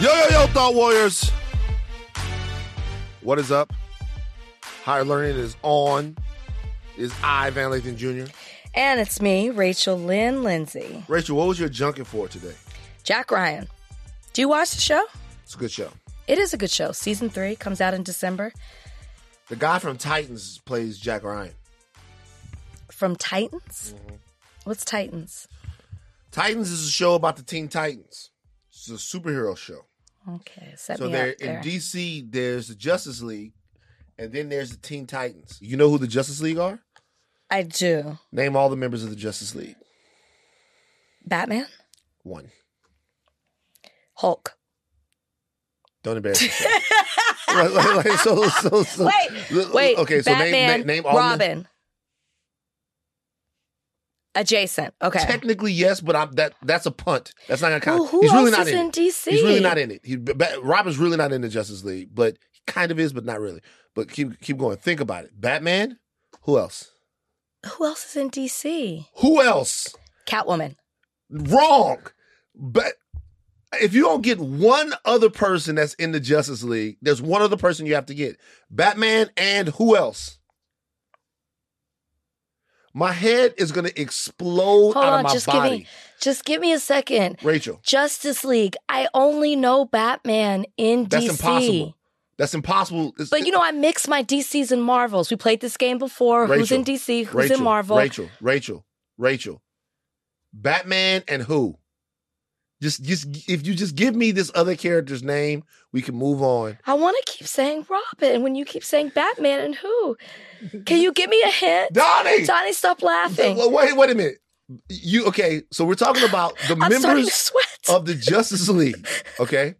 Yo, yo, yo, Thought Warriors. What is up? Higher Learning is on. It Is I, Van Lathan Jr. And it's me, Rachel Lynn Lindsay. Rachel, what was your junket for today? Jack Ryan. Do you watch the show? It's a good show. It is a good show. Season three comes out in December. The guy from Titans plays Jack Ryan. From Titans? Mm-hmm. What's Titans? Titans is a show about the Teen Titans. It's a superhero show. Okay, so there there. in DC, there's the Justice League, and then there's the Teen Titans. You know who the Justice League are? I do. Name all the members of the Justice League. Batman? One. Hulk. Don't embarrass yourself. Like- like- like, so, so, so, Wait, wait. Okay, so name, Batman, name, name all. the- Robin. Adjacent. Okay. Technically, yes, but I'm, that that's a punt. That's not gonna count. Who- who He's really else not is in, in. DC? He's really not in it. He, Robin's really not in the Justice League, but he kind of is, but not really. But keep keep going. Think about it. Batman. Who else? Who else is in DC? Who else? Catwoman. Wrong. But if you don't get one other person that's in the Justice League, there's one other person you have to get. Batman and who else? My head is gonna explode Hold out on, of my just give me just give me a second. Rachel, Justice League. I only know Batman in DC. that's DC. impossible. That's impossible. It's- But you know, I mix my DCs and Marvels. We played this game before. Who's in DC? Who's Rachel, in Marvel? Rachel, Rachel, Rachel. Batman and who? Just, just if you just give me this other character's name, we can move on. I want to keep saying Robin And when you keep saying Batman and who. Can you give me a hint? Donnie! Donnie, stop laughing. Wait, wait, wait a minute. You okay? So we're talking about the members of the Justice League. Okay,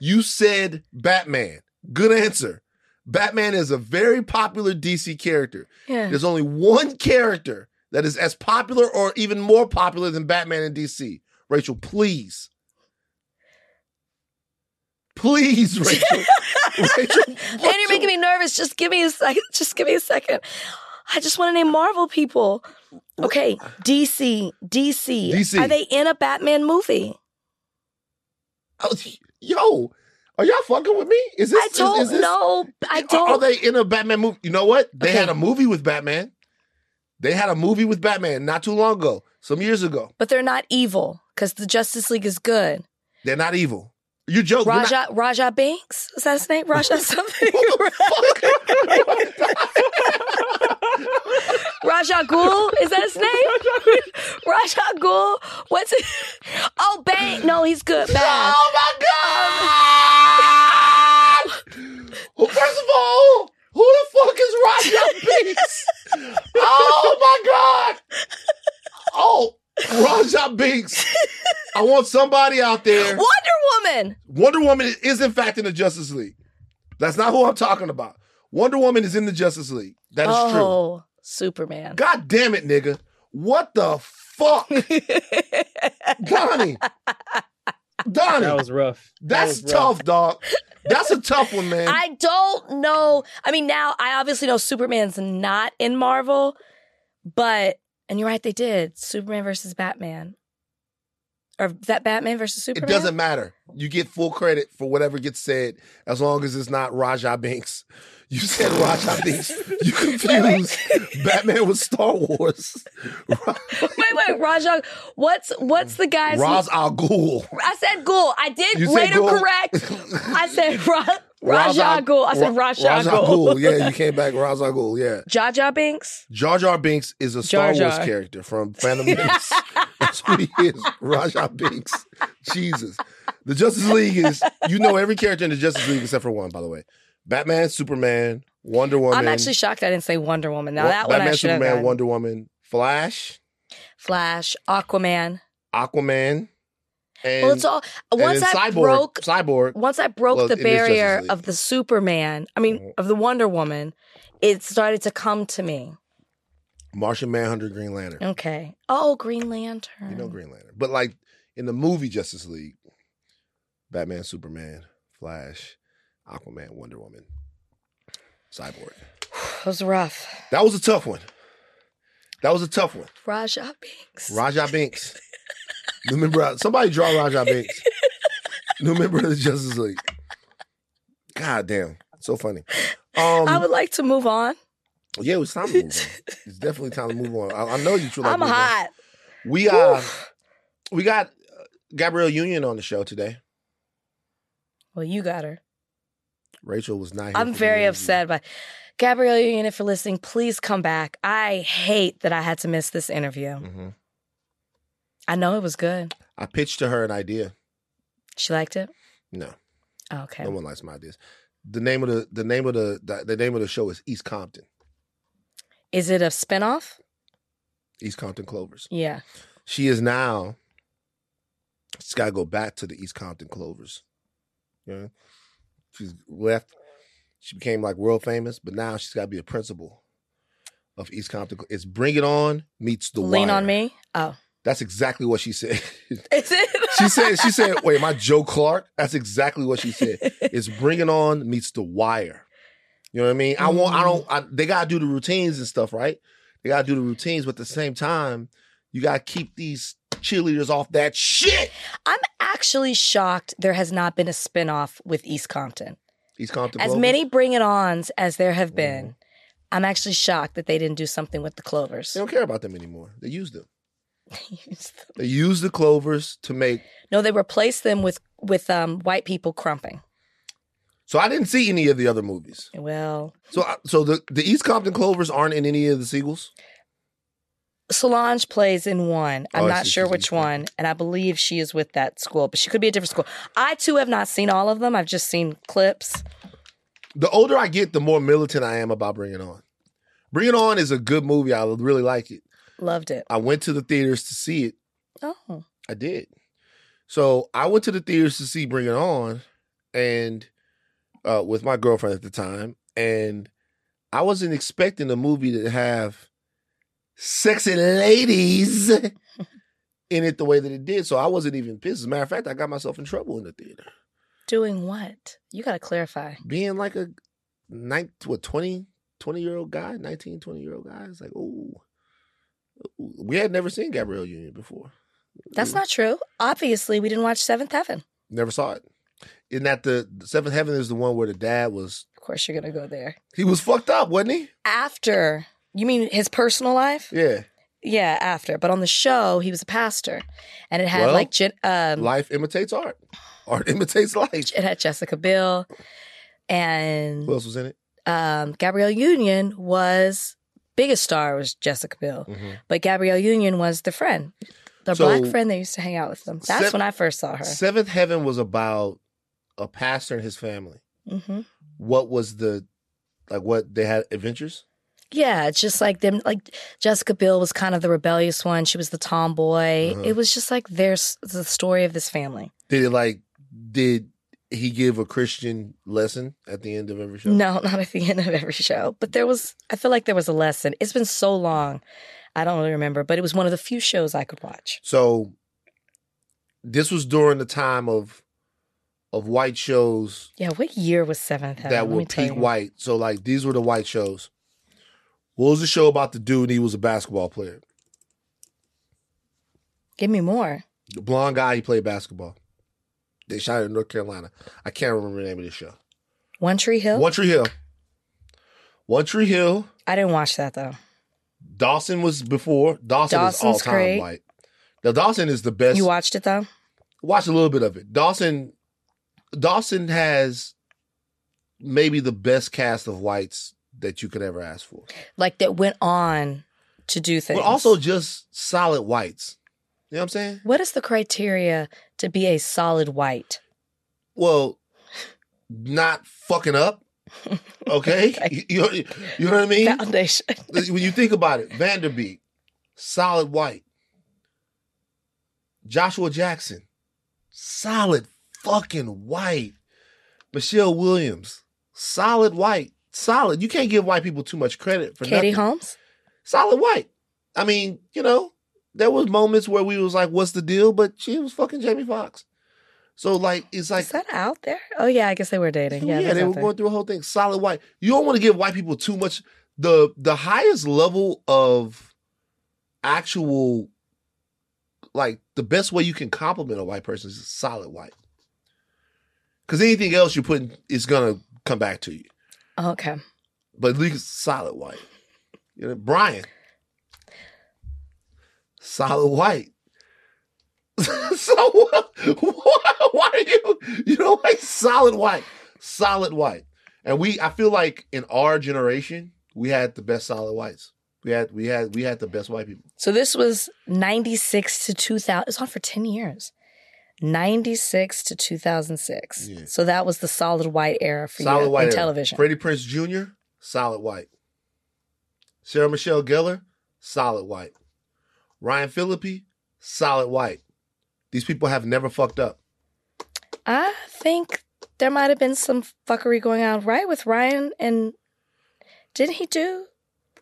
you said Batman. Good answer. Batman is a very popular DC character. Yeah. There's only one character that is as popular or even more popular than Batman in DC. Rachel, please. Please, Rachel. Rachel. And you're making me nervous. Just give me a second. Just give me a second. I just want to name Marvel people. Okay, DC, DC. DC. Are they in a Batman movie? Oh, Yo, are y'all fucking with me? Is this? I don't is this- know. I Are- don't. Are they in a Batman movie? You know what? They Okay. had a movie with Batman. They had a movie with Batman not too long ago, some years ago. but they're not evil because the Justice League is good. They're not evil. You joke. you're not- Raja Raja Banks is that his name? Raja something. Raja Ghul is that his name? Raja Ghul. What's it? Oh, Bang. No, he's good. Bad. Oh my god! well, first of all, who the fuck is Raja Binks? oh my god! Oh, Raja Binks. I want somebody out there. Wonder Woman. Wonder Woman is in fact in the Justice League. That's not who I'm talking about. Wonder Woman is in the Justice League. That is true. oh, Superman. God damn it, nigga. What the fuck? Donnie. Donnie. That was rough. That That's was rough. tough, dog. That's a tough one, man. I don't know. I mean, now I obviously know Superman's not in Marvel, but and you're right, they did Superman versus Batman, or that Batman versus Superman? it doesn't matter. You get full credit for whatever gets said as long as it's not Raja Binks. You said Raja Binks. You confused Batman with Star Wars. Wait, wait, Raja. What's what's the guy's? Ra's al Ghul. I said Ghul. I did You later correct. I said Ra- Raja Ghul. I said Ra- Raja Ghul. Yeah, you came back Ghul. Yeah. Jaja Binks. Jar Jar Binks is a Star Jar Wars character from Phantom Menace. That's who he is. Raja Binks. Jesus. The Justice League is, you know, every character in the Justice League except for one, by the way. Batman, Superman, Wonder Woman. I'm actually shocked I didn't say Wonder Woman. Now that one Batman, I should Superman. Wonder Woman, Flash, Flash, Aquaman. Aquaman, and, well, it's all once I Cyborg, broke Cyborg. once I broke Well, the in this Justice barrier of the Superman, I mean Mhm. of the Wonder Woman, it started to come to me. Martian Manhunter, Green Lantern. Okay. Oh, Green Lantern. You know Green Lantern. But like in the movie Justice League, Batman, Superman, Flash, Aquaman, Wonder Woman, Cyborg. That was rough. That was a tough one. That was a tough one. Raja Binks. Raja Binks. Remember, uh, somebody draw Raja Binks. New member of the Justice League. God damn, so funny. Um, I would like to move on. yeah, it's time to move on. It's definitely time to move on. I, I know you truly. I'm hot. We uh, we got uh, Gabrielle Union on the show today. Well, you got her. Rachel was not. Here I'm very upset by Gabrielle Union. If you're listening, please come back. I hate that I had to miss this interview. Mhm. I know it was good. I pitched to her an idea. She liked it. No, oh, Okay. no one likes my ideas. The name of the the name of the the, the name of the show is East Compton. Is it a spinoff? East Compton Clovers. Yeah. She is now. She's got to go back to the East Compton Clovers. You know, she's left. She became like world famous, but now she's got to be a principal of East Compton. It's Bring It On meets The Lean Wire. on me. Oh, That's exactly what she said. is it? she said. She said, "Wait, am I Joe Clark?" That's exactly what she said. It's Bring It On meets The Wire. You know what I mean? I want. I don't. I, they gotta do the routines and stuff, right? They gotta do the routines, but at the same time, you gotta keep these cheerleaders off that shit. I'm actually shocked there has not been a spinoff with East Compton. East Compton. As many Bring It Ons as there have been, Mm-hmm. I'm actually shocked that they didn't do something with the Clovers. They don't care about them anymore. They use them. They use the Clovers to make. no, they replaced them with with um, white people crumping. So I didn't see any of the other movies. Well, So so the the East Compton Clovers aren't in any of the sequels. Solange plays in one. I'm Oh, not sure which one, and I believe she is with that school, but she could be a different school. I too have not seen all of them. I've just seen clips. The older I get, the more militant I am about Bring It On. Bring It On is a good movie. I really like it. Loved it. I went to the theaters to see it. Oh, I did. So I went to the theaters to see Bring It On, and uh, with my girlfriend at the time, and I wasn't expecting the movie to have sexy ladies in it the way that it did. So I wasn't even pissed. As a matter of fact, I got myself in trouble in the theater, doing what? You got to clarify. being like a nine, what 20, 20 year old guy, 19, 20 year old guy. It's like, oh, we had never seen Gabrielle Union before. That's not true. Obviously, we didn't watch Seventh Heaven. Never saw it. Isn't that the, the Seventh Heaven is the one where the dad was Of course, you're going to go there. he was fucked up, wasn't he? After, you mean his personal life? Yeah. Yeah, after. But on the show, he was a pastor, and it had Well, like um, Life imitates art. Art imitates life. it had Jessica Biel, and Who else was in it? um, Gabrielle Union was biggest star was Jessica Biel, Mhm. but Gabrielle Union was the friend, the So- black friend that used to hang out with them. That's Sev- when I first saw her. Seventh Heaven was about a pastor and his family. hmm What was the like? What they had adventures? Yeah, it's just like them. Like Jessica Biel was kind of the rebellious one. She was the tomboy. Uh-huh. It was just like there's the story of this family. Did it like? Did he give a Christian lesson at the end of every show? No, not at the end of every show, but there was. I feel like there was a lesson. It's been so long, I don't really remember, but it was one of the few shows I could watch. So this was during the time of of white shows Yeah, what year was Seventh Heaven? that were peak white. So like these were the white shows. What was the show about the dude? He was a basketball player. Give me more. The blonde guy, he played basketball. They shot it in North Carolina. I can't remember the name of the show. One Tree Hill. One Tree Hill. One Tree Hill. I didn't watch that though. Dawson was before. Dawson is Dawson's all time white. Now Dawson is the best. You watched it though. Watch a little bit of it. Dawson. Dawson has maybe the best cast of whites that you could ever ask for. Like that went on to do things. But also just solid whites. You know what I'm saying? what is the criteria to be a solid white? Well, not fucking up. Okay, Okay. You, you, you know what I mean. Foundation. when you think about it, Van Der Beek, solid white. Joshua Jackson, solid fucking white. Michelle Williams, solid white. Solid. You can't give white people too much credit for Katie nothing. Holmes. Solid white. I mean, you know, there was moments where we was like, "What's the deal?" But she was fucking Jamie Foxx. So like, it's like Is that out there? Oh yeah, I guess they were dating. Yeah, yeah, they were there. going through a whole thing. Solid white. You don't want to give white people too much. The the highest level of actual, like the best way you can compliment a white person is solid white. Because anything else you put is gonna come back to you. Okay. But at least solid white. You know, Brian. Solid white. so why, why are you you know like solid white? Solid white. And we I feel like in our generation, we had the best solid whites. We had we had we had the best white people. So this was 96 to 2000. It's on for 10 years. 96 to 2006. Yeah. So that was the solid white era for Solid you white in era. television. Freddie Prinze Jr., solid white. Sarah Michelle Gellar, solid white. Ryan Phillippe, solid white. These people have never fucked up. I think there might have been some fuckery going on, right, with Ryan and didn't he do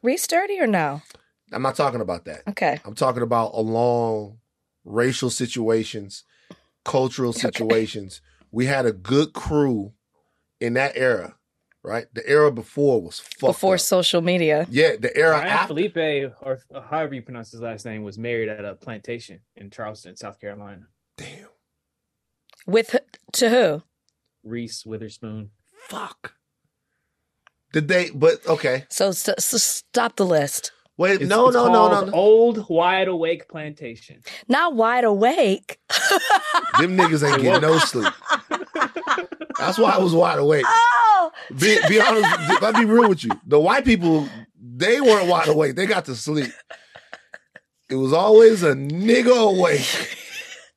Reese Dirty or no? I'm not talking about that. Okay. I'm talking about along racial situations, cultural situations. We had a good crew in that era, right? The era before was fucked Before up. social media. Yeah, the era Ryan after. Felipe, or however you pronounce his last name, was married at a plantation in Charleston, South Carolina. Damn. With to who? Reese Witherspoon. Fuck. Did they? But okay. So, st- so stop the list. Wait. It's- no, it's no, no, no, no. Old Wide Awake Plantation. Not wide awake. Them niggas ain't getting no sleep. That's why I was wide awake. Oh, Be, be honest. Let me be real with you. The white people, they weren't wide awake. They got to sleep. It was always a nigga awake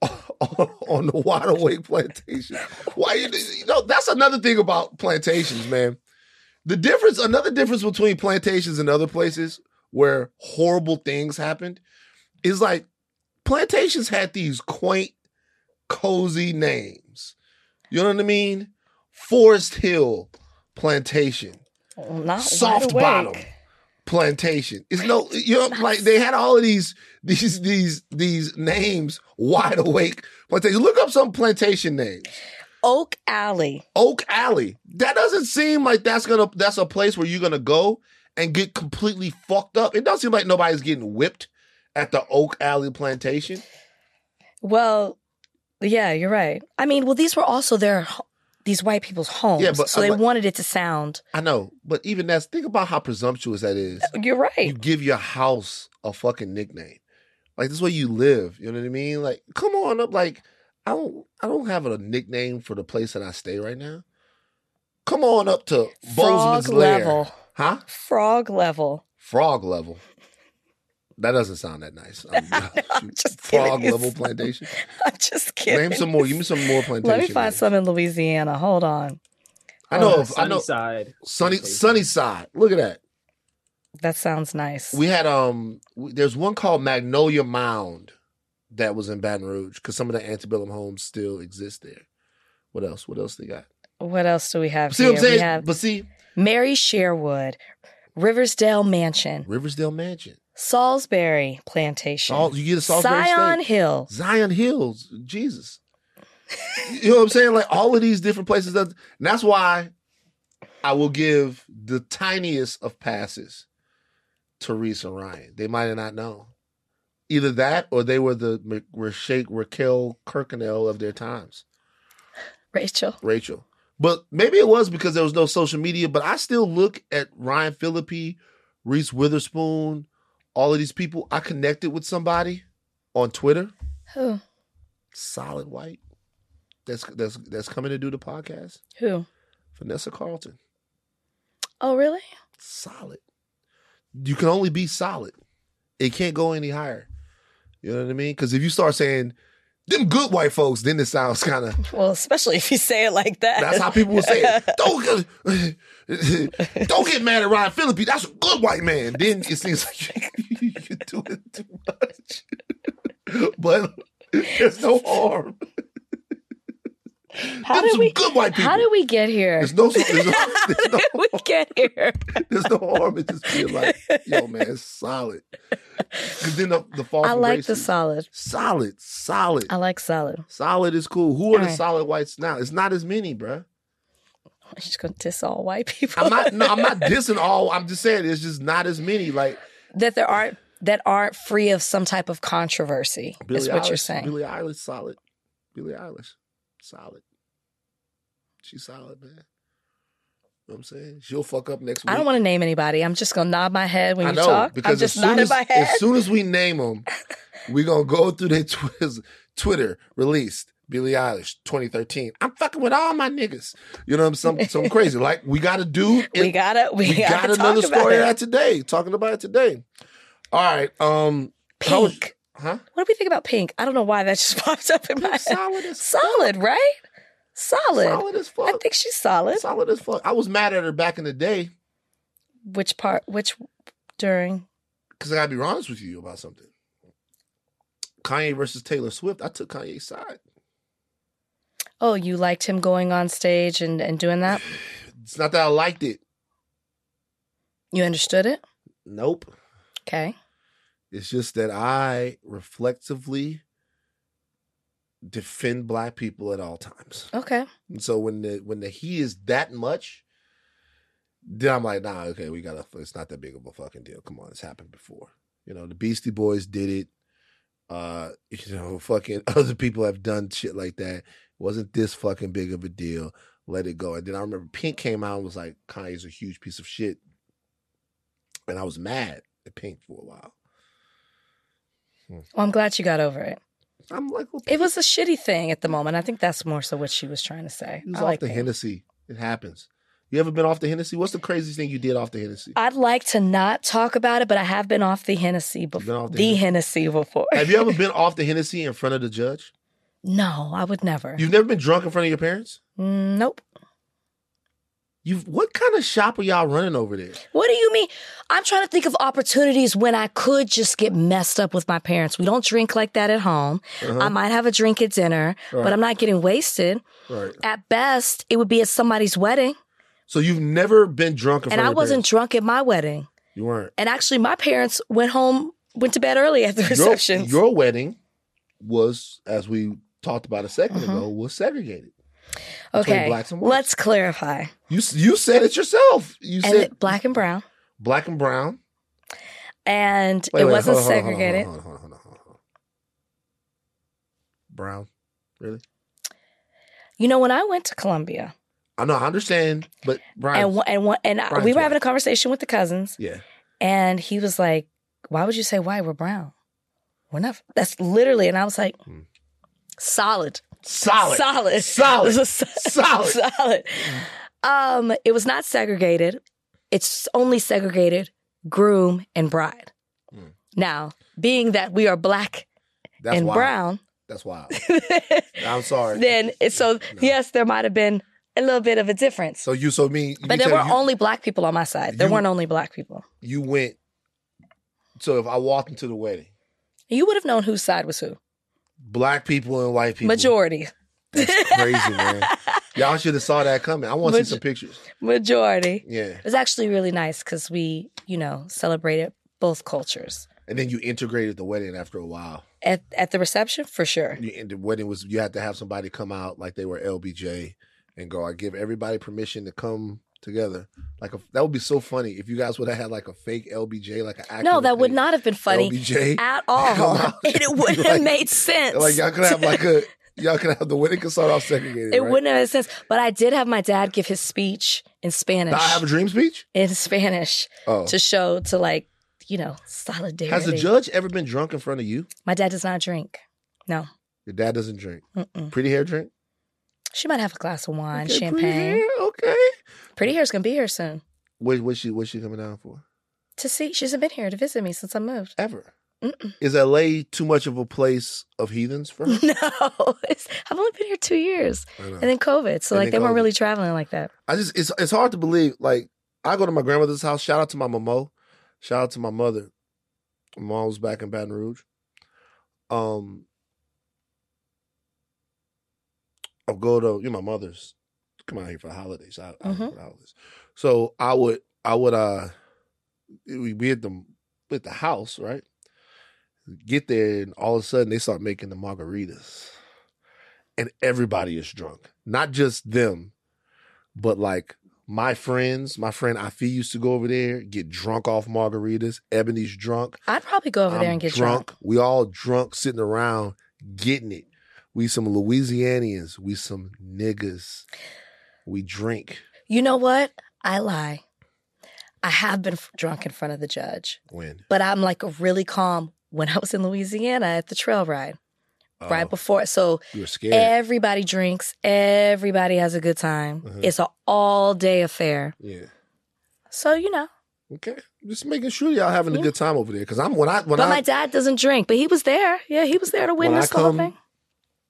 on, on the wide awake plantation. Why you, you know that's another thing about plantations, man. The difference, another difference between plantations and other places where horrible things happened is like plantations had these quaint, cozy names. You know what I mean? Forest Hill Plantation, not Soft wide bottom. Plantation. It's no, you know, like they had all of these, these, these, these names. Wide awake plantation. Look up some plantation names. Oak Alley. Oak Alley. That doesn't seem like that's gonna. That's a place where you're gonna go and get completely fucked up. It doesn't seem like nobody's getting whipped at the Oak Alley Plantation. Well, yeah, you're right. I mean, well, these were also their these white people's homes. Yeah, but so they like- wanted it to sound. I know, but even that's think about how presumptuous that is. Uh, you're right. you give your house a fucking nickname. Like this is where you live. You know what I mean? Like, come on up. Like, I don't I don't have a nickname for the place that I stay right now. Come on up to Frog Bozeman's Lair. level. Huh? Frog level. Frog level. That doesn't sound that nice. I'm, I'm just kidding. Frog level plantation. I'm just kidding. Name some more. Give me some more plantation. Let me find names. some in Louisiana. Hold on. I know. If- I know. Sunnyside. Sunny Plantation. Sunnyside. Look at that. That sounds nice. We had um. There's one called Magnolia Mound that was in Baton Rouge because some of the antebellum homes still exist there. What else? What else they got? what else do we have See here? what I'm saying? We have but see, Mary Sherwood, Riversdale Mansion, Riversdale Mansion. Salisbury Plantation, All you get a Salisbury Zion State. Hill. Zion Hills. Jesus. you know what I'm saying? Like all of these different places. That, and that's why I will give the tiniest of passes to Reese and Ryan. They might have not known. Either that or they were the Ma- Rashake Raquel Kirkconnell of their times. Rachel. Rachel. But maybe it was because there was no social media, but I still look at Ryan Phillippe, Reese Witherspoon, all of these people. I connected with somebody on Twitter, Who? solid white. That's that's that's coming to do the podcast. Who? Vanessa Carlton. Oh, really? Solid. You can only be solid. It can't go any higher. You know what I mean? Because if you start saying them good white folks, then it sounds kind of Well, especially if you say it like that. That's how people would say it. Don't get, don't get mad at Ryan Phillippe. That's a good white man. Then it seems like you're doing too much. but there's no harm. How Them did we? good white people. How did we get here? There's no, there's no, there's no, we get here? there's no harm in just being like, yo, man, it's solid. Because then the, the fall I like grace the solid. solid, solid. I like solid. Solid is cool. Who are the Alright. solid whites now? It's not as many, bruh. I'm just gonna diss all white people. I'm not. No, I'm not dissing all. I'm just saying it's just not as many. Like that there aren't that aren't free of some type of controversy. Billie is what you're saying. Billie Eilish, solid. Billie Eilish, solid. She's solid, man. You know what I'm saying? She'll fuck up next week. I don't want to name anybody. I'm just gonna nod my head when I you know talk. because I'm just as soon nodding as, my head. as soon as we name them, we're gonna go through their Twitter, Twitter released Billie Eilish 2013. I'm fucking with all my niggas. You know what I'm some some crazy. Like we got to do. we gotta. We, we gotta got another story out today. Talking about it today. All right. Um. how was- Pink. Huh? What do we think about pink? I don't know why that just popped up in my head. Solid as Solid, right? Solid. Solid as fuck. I think she's solid. Solid as fuck. I was mad at her back in the day Which part? Which during? because I gotta be honest with you about something. Kanye versus Taylor Swift. I took Kanye's side. Oh, you liked him going on stage and and doing that. It's not that I liked it. You understood it. Nope. Okay. It's just that I reflexively defend black people at all times. Okay. And so when the when the he is that much, then I'm like, nah, okay, we gotta. It's not that big of a fucking deal. Come on, it's happened before. You know, the Beastie Boys did it. Uh, you know, fucking other people have done shit like that. It wasn't this fucking big of a deal. Let it go. And then I remember Pink came out and was like, Kanye's a huge piece of shit. And I was mad at Pink for a while. Well, I'm glad you got over it. I'm like, well, It was a shitty thing at the moment. I think that's more so what she was trying to say. He was I off like the. Hennessy. It happens. You ever been off the Hennessy? What's the craziest thing you did off the Hennessy? I'd like to not talk about it, but I have been off the Hennessy before. off the The, Hennessy? Hennessy before. Have you ever been off the Hennessy in front of the judge? No, I would never. You've never been drunk in front of your parents? Mm, nope. You've what kind of shop are y'all running over there? What do you mean? I'm trying to think of opportunities when I could just get messed up with my parents. We don't drink like that at home. Uh-huh. I might have a drink at dinner, Right. but I'm not getting wasted. Right. At best, it would be at somebody's wedding, So you've never been drunk and I your wasn't parents? drunk at my wedding. You weren't. And actually, my parents went home, went to bed early at the Your, reception. your wedding was, as we talked about a 2nd Uh-huh. ago, was segregated. Okay, blacks and whites. let's clarify. You you said it yourself. You And said it- black and brown, black and brown. and Wait, it wait, wasn't hold segregated. hold hold. Brown, really? You know, when I went to Columbia, I know, I understand, but brown. and and and Brian's we were white. having a conversation with the cousins, yeah. and he was like, "Why would you say white? We're brown. We're not." That's literally, and I was like, Hmm. "Solid, Solid. solid, Solid. So- Solid. solid." Um, it was not segregated. It's only segregated groom and bride. Hmm. Now, being that we are black That's and wild. brown, That's wild. I'm sorry. then it's so yes, there might have been a little bit of a difference. so you, so me, but there were only black people on my side. There you- weren't only black people. you went. So if I walked into the wedding, You would have known whose side was who. Black people and white people, Majority. That's crazy, man. Y'all should have saw that coming. I want to see some pictures. Majority. Yeah, It was actually really nice because we, you know, celebrated both cultures. and then you integrated the wedding after a while. At at the reception, for sure. You, the wedding was you had to have somebody come out like they were LBJ and go. I give everybody permission to come together. Like a, that would be so funny if you guys would have had like a fake LBJ, like an actor. No, that would not have been funny LBJ at all. And it wouldn't be have made sense. Like y'all could have like a y'all could have the wedding could start off segregated. it right? wouldn't have made sense. But I did have my dad give his speech in Spanish. I have a dream speech. in Spanish Oh, to show to like, you know, solidarity. has the judge ever been drunk in front of you? My dad does not drink. No. Your dad doesn't drink. Mm-mm. Pretty hair drink. She might have a glass of wine, Okay, Pretty champagne. hair, okay. Pretty hair's gonna be here soon. What what's she what's she coming down for? To see, she hasn't been here to visit me since I moved. Ever. Mm-mm. Is LA too much of a place of heathens for her? No, it's, I've only been here two years, and then COVID. So And like they weren't really traveling like that. I just it's it's hard to believe. Like I go to my grandmother's house. Shout out to my mamo. Shout out to my mother. My mom was back in Baton Rouge. Um, I'll go to you know my mother's come out here for the holidays. Out Mhm. for holidays. So I would I would uh we we at the at the house right. Get there and all of a sudden they start making the margaritas, and everybody is drunk. Not just them, but like my friends, my friend Afi used to go over there, get drunk off margaritas. Ebony's drunk. I'd probably go over there I'm and get drunk. We all drunk, sitting around, getting it. We some Louisianians. We some niggas. We drink You know what? I lie. I have been drunk in front of the judge, when but I'm like really calm when I was in Louisiana at the trail ride right Oh, before. So you were scared. everybody drinks, everybody has a good time. Uh-huh. It's an all day affair. yeah. So you know. Okay. Just making sure y'all having a good time over there. Because I'm when I when but I my dad doesn't drink, but he was there. Yeah, he was there to witness the whole thing.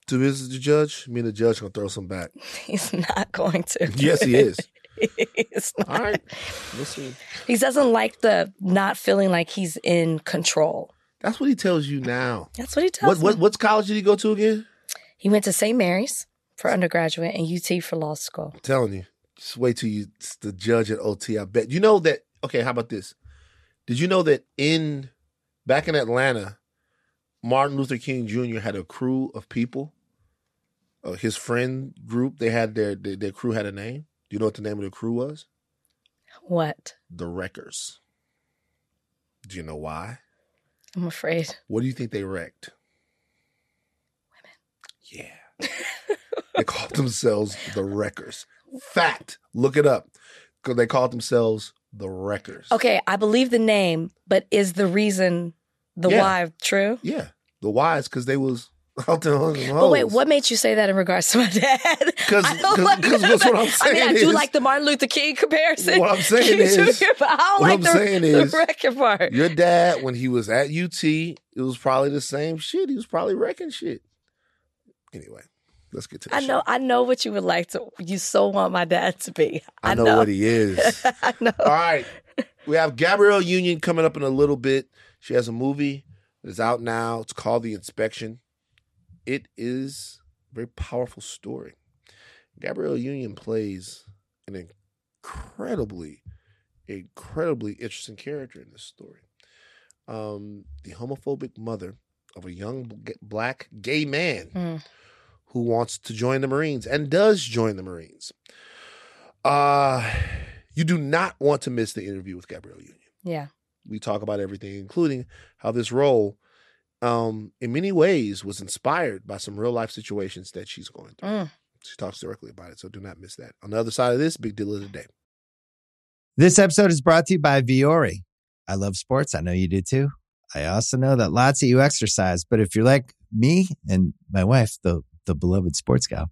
To visit the judge, me and the judge gonna throw some back. He's not going to. yes, he is. He's not. All right. We'll see. He doesn't like the not feeling like he's in control. That's what he tells you now. That's what he tells What what me. what college did he go to again? He went to St. Mary's for undergraduate and UT for law school. I'm telling you. Just wait till you it's the judge at OT. I bet. You know that okay, how about this? Did you know that in back in Atlanta, Martin Luther King Jr. had a crew of people? Uh, his friend group, they had their, their their crew had a name. Do you know what the name of the crew was? What? The Wreckers. Do you know why? I'm afraid. What do you think they wrecked? Women. Yeah. they called themselves the Wreckers. Fact. Look it up. Because they called themselves the Wreckers. Okay, I believe the name, but is the reason the Yeah. why true? Yeah. The why is because they was out there on them But wait, what made you say that in regards to my dad? Because like 'cause that, what's what I'm I mean, I saying do is- like the Martin Luther King comparison. What I'm saying is- but I don't what like I'm the, saying the is- record part. Your dad, when he was at UT, it was probably the same shit. He was probably wrecking shit. Anyway, let's get to the I know, show. I know what you would like to. You so want my dad to be. I, I know, what he is. I know. All right. We have Gabrielle Union coming up in a little bit. She has a movie that is out now. It's called The Inspection. It is a very powerful story. Gabrielle Union plays an incredibly, incredibly interesting character in this story. Um, the homophobic mother of a young black gay man Mm. who wants to join the Marines and does join the Marines. Uh, you do not want to miss the interview with Gabrielle Union. Yeah. We talk about everything, including how this role, um, in many ways, was inspired by some real life situations that she's going through. Mm. She talks directly about it, so do not miss that. On the other side of this, big deal of the day. This episode is brought to you by Vuori. I love sports. I know you do too. I also know that lots of you exercise, but if you're like me and my wife, the the beloved sports gal,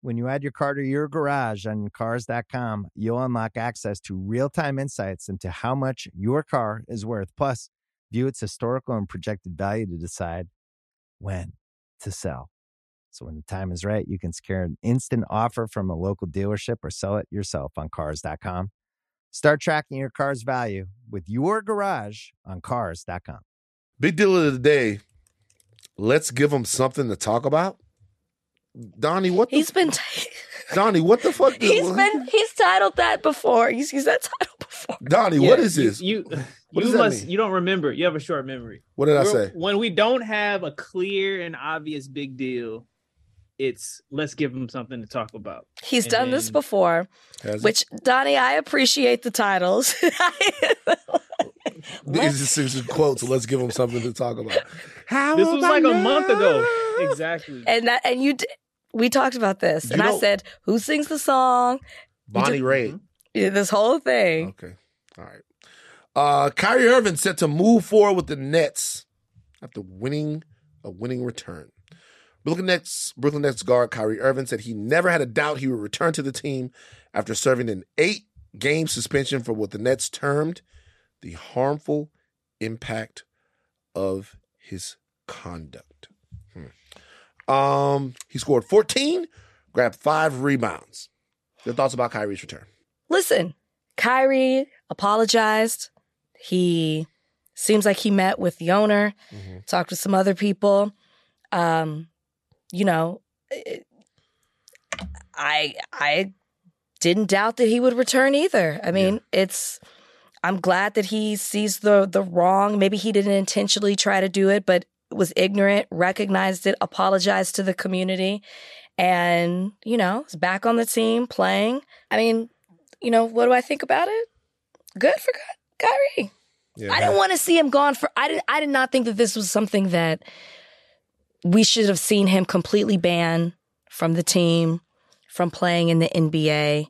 When you add your car to your garage on Cars.com, you'll unlock access to real time insights into how much your car is worth. Plus, view its historical and projected value to decide when to sell. So, when the time is right, you can secure an instant offer from a local dealership or sell it yourself on Cars.com. Start tracking your car's value with your garage on Cars.com. Big deal of the day. Let's give them something to talk about. Donnie, what the He's been. T- Donnie, what the fuck? he's been. He's titled that before. He's used that title before. Donnie, Yeah, what is this? You, What you must. mean? You don't remember. You have a short memory. what did I We're- say? When we don't have a clear and obvious big deal, it's let's give them something to talk about. He's And done this before. Has it? Which Donnie, I appreciate the titles. These are serious quotes. So let's give them something to talk about. How This was like a month ago. Exactly. and that and you, d- we talked about this, You and I said, "Who sings the song?" Bonnie Raitt. This whole thing. Okay. All right. Uh Kyrie Irving set to move forward with the Nets after winning a winning return. Brooklyn Nets Brooklyn Nets guard Kyrie Irving said he never had a doubt he would return to the team after serving an eight game suspension for what the Nets termed the harmful impact of his conduct. Um, he scored 14, grabbed five rebounds. Your thoughts about Kyrie's return? Listen, Kyrie apologized. He seems like he met with the owner, Mhm. talked with some other people. Um, you know, it- I I didn't doubt that he would return either. I mean, it's I'm glad that he sees the the wrong. Maybe he didn't intentionally try to do it, but was ignorant, recognized it, apologized to the community, and you know, is back on the team playing. I mean, you know, what do I think about it? Good for Ky- Kyrie. Yeah, I didn't want to see him gone for. I did. I did not think that this was something that we should have seen him completely banned from the team, from playing in the NBA.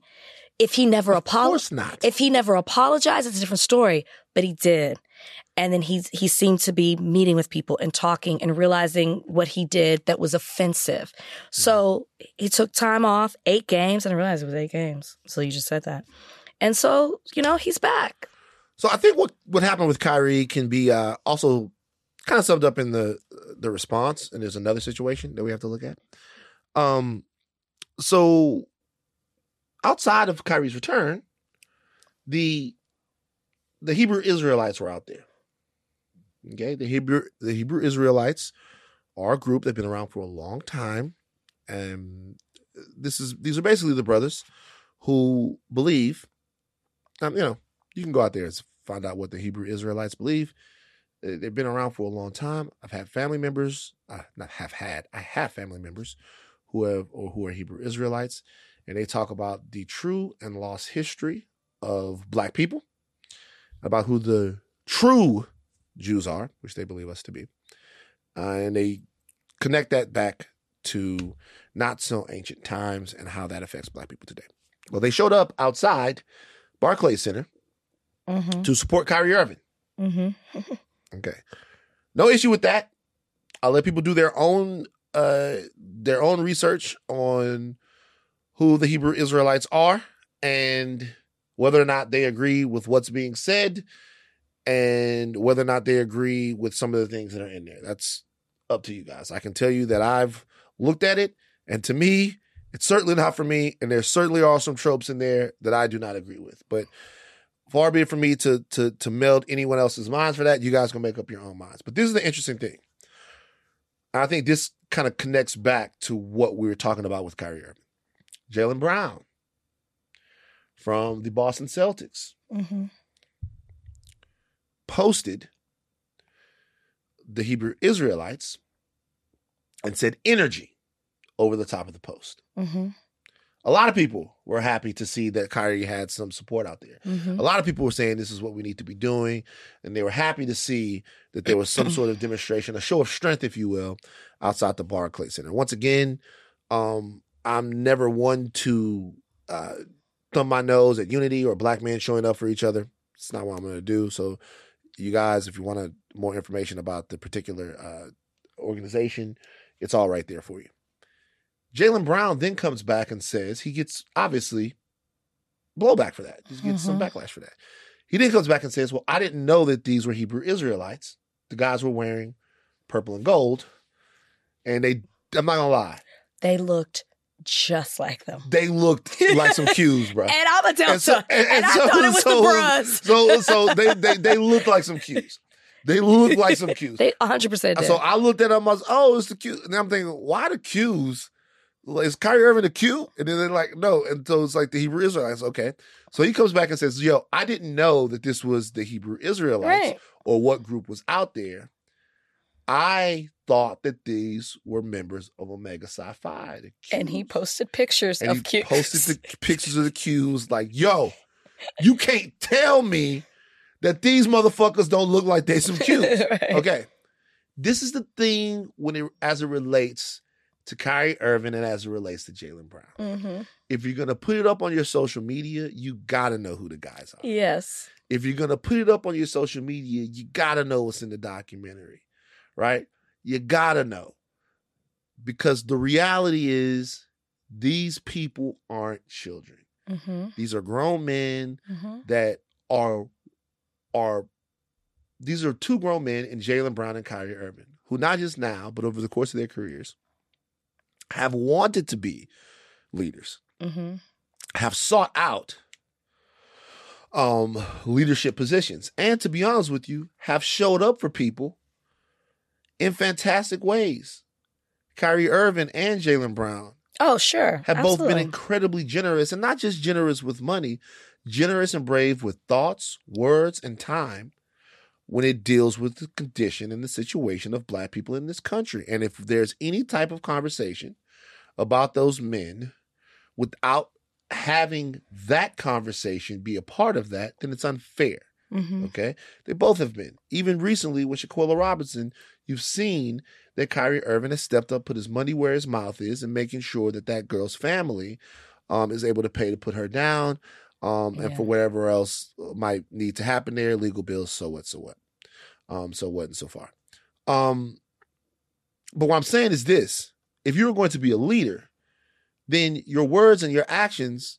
If he never apologized, if he never apologized, it's a different story. But he did, and then he's he seemed to be meeting with people and talking and realizing what he did that was offensive. So he took time off, eight games, and I realized it was eight games. So you just said that, and so you know he's back. So I think what what happened with Kyrie can be uh, also kind of summed up in the the response, and there's another situation that we have to look at. Um, so outside of Kyrie's return, the the Hebrew Israelites were out there. Okay, the Hebrew the Hebrew Israelites are a group that've been around for a long time, and this is these are basically the brothers who believe, um, you know, you can go out there and find out what the Hebrew Israelites believe. They- They've been around for a long time. I've had family members, uh, not have had, I have family members who have or who are Hebrew Israelites, and they talk about the true and lost history of Black people, about who the true Jews are, which they believe us to be, uh, and they connect that back to not so ancient times and how that affects Black people today. Well, they showed up outside Barclays Center Mm-hmm. to support Kyrie Irving. Mm-hmm. Okay. No issue with that. I'll let people do their own uh their own research on who the Hebrew Israelites are and whether or not they agree with what's being said and whether or not they agree with some of the things that are in there. That's up to you guys. I can tell you that I've looked at it and to me it's certainly not for me and there certainly are some tropes in there that I do not agree with. But far be it from me to to to meld anyone else's minds for that. You guys can make up your own minds. But this is the interesting thing. I think this kind of connects back to what we were talking about with Kyrie Irving. Jaylen Brown from the Boston Celtics Mm-hmm. Posted the Hebrew Israelites and said energy over the top of the post. Mm-hmm. A lot of people were happy to see that Kyrie had some support out there. Mm-hmm. A lot of people were saying this is what we need to be doing, and they were happy to see that there was some sort of demonstration, a show of strength, if you will, outside the Barclays Center. Once again, um, I'm never one to uh, thumb my nose at unity or black men showing up for each other. It's not what I'm going to do. So, you guys, if you want to, more information about the particular uh, organization, it's all right there for you. Jaylen Brown then comes back and says he gets obviously blowback for that. He gets some Mhm. backlash for that. He then comes back and says, Well, I didn't know that these were Hebrew Israelites. The guys were wearing purple and gold. And they, I'm not gonna lie, They looked just like them. they looked like some cues, bro. And I'm a Delta. And so- and, and- and I thought it was so- the bras. So, so they, they, they look like some cues. They look like some cues. They 100% did. So I looked at them, I was, oh, it's the Q. And I'm thinking, why the Qs? Is Kyrie Irving the Q? And then they're like, no. And so it's like the Hebrew Israelites. Okay. So he comes back and says, yo, I didn't know that this was the Hebrew Israelites right. or what group was out there. I thought that these were members of Omega Psi Phi. And he posted pictures and of he posted the pictures of the Qs like, yo, you can't tell me that these motherfuckers don't look like they some Qs. Right. Okay. This is the thing when it as it relates to Kyrie Irving and as it relates to Jaylen Brown. hmm If you're gonna put it up on your social media, you gotta know who the guys are. Yes. If you're gonna put it up on your social media, you gotta know what's in the documentary, right? You gotta know. Because the reality is these people aren't children. hmm These are grown men hmm that are are these are two grown men in Jaylen Brown and Kyrie Irving, who not just now, but over the course of their careers, have wanted to be leaders, Mm-hmm. have sought out um leadership positions, and to be honest with you, have showed up for people in fantastic ways. Kyrie Irving and Jaylen Brown Oh, sure. have both been incredibly generous and not just generous with money, generous and brave with thoughts, words, and time when it deals with the condition and the situation of black people in this country. And if there's any type of conversation about those men without having that conversation be a part of that, then it's unfair. Mhm. Okay. They both have been. Even recently with Shanquella Robinson, you've seen that Kyrie Irving has stepped up, put his money where his mouth is, and making sure that that girl's family um, is able to pay to put her down um, and for whatever else might need to happen there, legal bills, so what, so what. Um, so what and so far. Um, but what I'm saying is this if you're going to be a leader, then your words and your actions,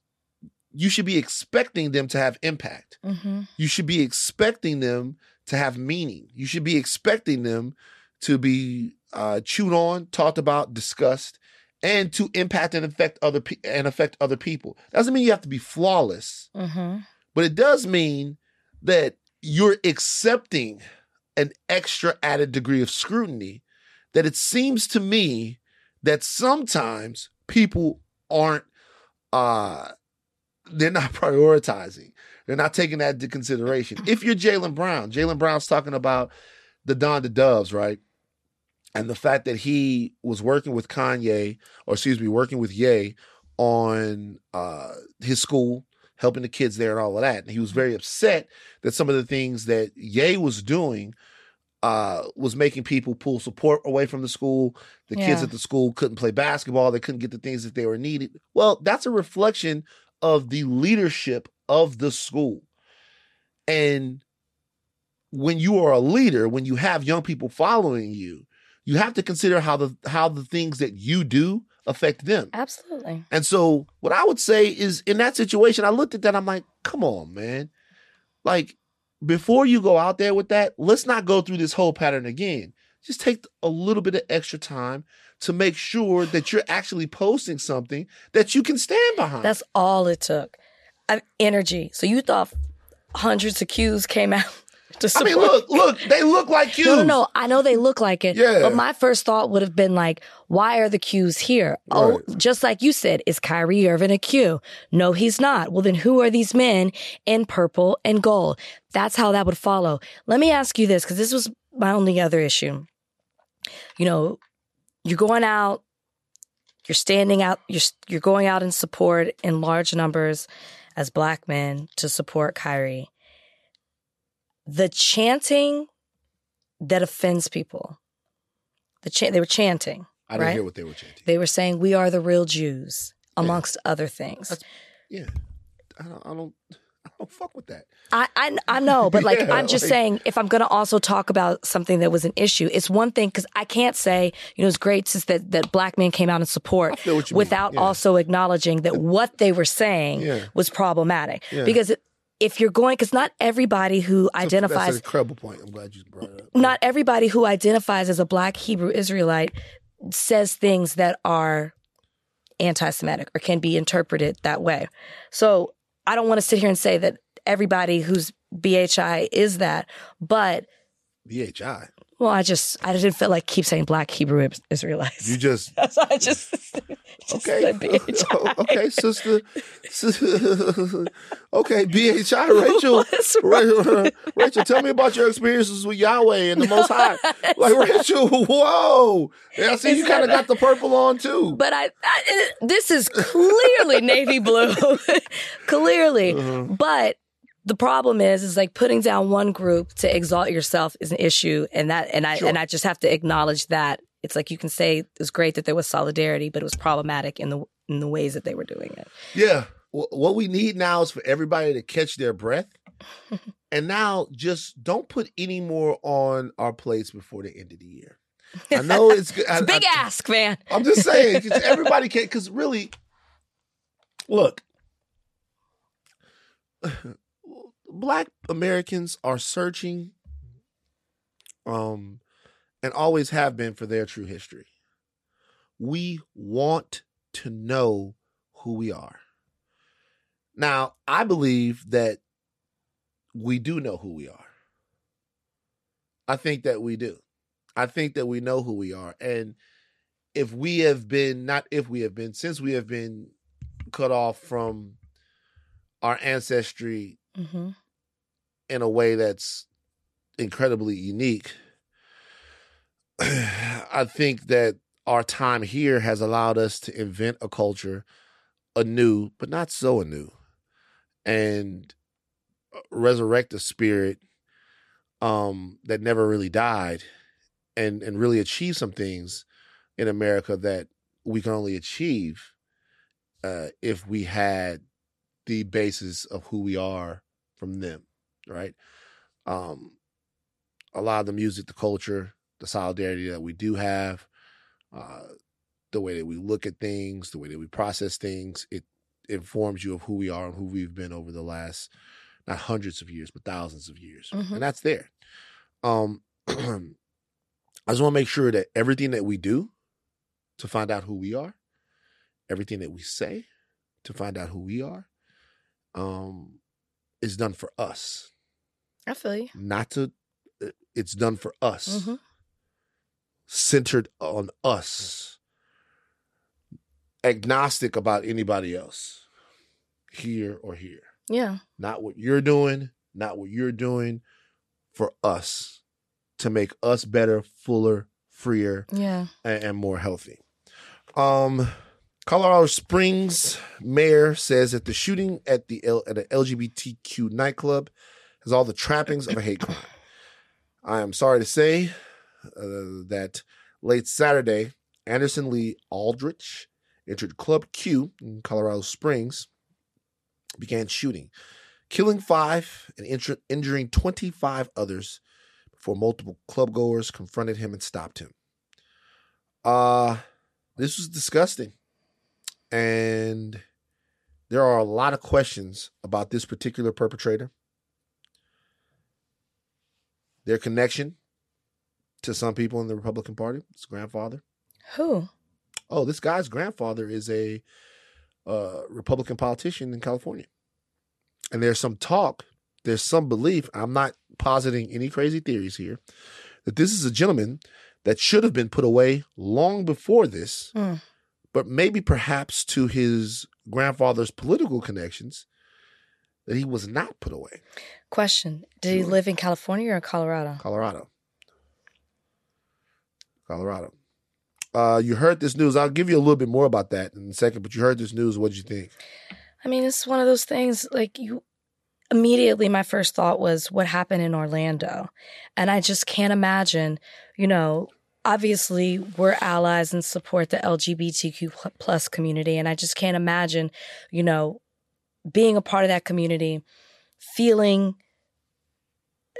you should be expecting them to have impact Mhm. you should be expecting them to have meaning. You should be expecting them to be uh, chewed on, talked about, discussed, and to impact and affect other pe- and affect other people. Doesn't mean you have to be flawless, Mhm. but it does mean that you're accepting an extra added degree of scrutiny. That it seems to me that sometimes people aren't uh they're not prioritizing. They're not taking that into consideration. If you're Jaylen Brown, Jaylen Brown's talking about the Donda Doves, right? And the fact that he was working with Kanye, or excuse me, working with Ye on uh, his school, helping the kids there and all of that. And he was very upset that some of the things that Ye was doing uh, was making people pull support away from the school. The kids at the school couldn't play basketball. They couldn't get the things that they were needed. Well, that's a reflection of the leadership of the school. And when you are a leader, when you have young people following you, you have to consider how the how the things that you do affect them. Absolutely. And so what I would say is in that situation, I looked at that, I'm like, come on, man. Like, before you go out there with that, let's not go through this whole pattern again. Just take a little bit of extra time to make sure that you're actually posting something that you can stand behind. That's all it took. I, energy. So you thought hundreds of cues came out I mean, look, look, they look like you. No, no, no. I know they look like it. Yeah. But my first thought would have been like, why are the cues here? Oh, Right. just like you said, is Kyrie Irving a cue? No, he's not. Well, then who are these men in purple and gold? That's how that would follow. Let me ask you this, because this was my only other issue. You know, you're going out, you're standing out, you're you're going out in support in large numbers as black men to support Kyrie. The chanting that offends people. The they were chanting. I didn't right? hear what they were chanting. They were saying we are the real Jews, amongst other things. That's- yeah, I don't, I don't, I don't fuck with that. I, I I know, but like Yeah, I'm just like- saying, if I'm going to also talk about something that was an issue, it's one thing because I can't say you know it's great since that that black men came out in support feel what you mean. without Yeah. also acknowledging that what they were saying Yeah. was problematic. Yeah. Because it, if you're going, because not everybody who That's identifies an incredible point. I'm glad you brought it up. not everybody who identifies as a black Hebrew Israelite says things that are anti Semitic or can be interpreted that way. So I don't want to sit here and say that everybody who's BHI is that, but BHI. Well, I just I didn't feel like keep saying black Hebrew Israelites. You just so I just, just okay. BHI. okay, sister. okay, BHI. Rachel. Rachel, Rachel, tell me about your experiences with Yahweh and the Most High. Like Rachel, whoa! Yeah, I see you kind of got the purple on too. But I, I this is clearly navy blue, clearly. Uh-huh. But the problem is, is like putting down one group to exalt yourself is an issue, and that, and I, Sure. and I just have to acknowledge that. It's like you can say it was great that there was solidarity, but it was problematic in the in the ways that they were doing it. Yeah. Wh- What we need now is for everybody to catch their breath. and now just don't put any more on our plates before the end of the year. I know it's good. It's a big I, ask, man. I'm just saying, everybody can, because really, look, black Americans are searching, um, and always have been for their true history. we want to know who we are. Now, I believe that we do know who we are. I think that we do. I think that we know who we are. And if we have been, not if we have been, since we have been cut off from our ancestry hmm in a way that's incredibly unique, I think that our time here has allowed us to invent a culture anew, but not so anew, and uh, resurrect a spirit um, that never really died, and and really achieve some things in America that we can only achieve uh, if we had the basis of who we are from them, right? Um, a lot of the music, the culture, the solidarity that we do have, uh, the way that we look at things, the way that we process things, it informs you of who we are and who we've been over the last not hundreds of years, but thousands of years, Mhm. and that's there. Um, I just want to make sure that everything that we do to find out who we are, everything that we say to find out who we are, um, is done for us, I feel you. not to. uh, It's done for us hmm centered on us, agnostic about anybody else, here or here. Yeah. Not what you're doing, not what you're doing, for us to make us better, fuller, freer, Yeah. and, and more healthy. Um, Colorado Springs mayor says that the shooting at the L, at an LGBTQ nightclub has all the trappings of a hate crime. I am sorry to say uh, that late Saturday, Anderson Lee Aldrich entered Club Q in Colorado Springs, began shooting, killing five and injur- injuring 25 others before multiple clubgoers confronted him and stopped him. Uh, this was disgusting. And there are a lot of questions about this particular perpetrator, their connection to some people in the Republican Party, his grandfather. Who? Oh, this guy's grandfather is a uh, Republican politician in California. And there's some talk, there's some belief, I'm not positing any crazy theories here, that this is a gentleman that should have been put away long before this, Hmm. but maybe perhaps to his grandfather's political connections, that he was not put away. Question: Did he live in California or in Colorado? Colorado. Colorado. Uh, you heard this news. I'll give you a little bit more about that in a second, but you heard this news. What did you think? I mean, it's one of those things like you immediately my first thought was what happened in Orlando. And I just can't imagine, you know, obviously we're allies and support the LGBTQ plus community and I just can't imagine, you know, being a part of that community, feeling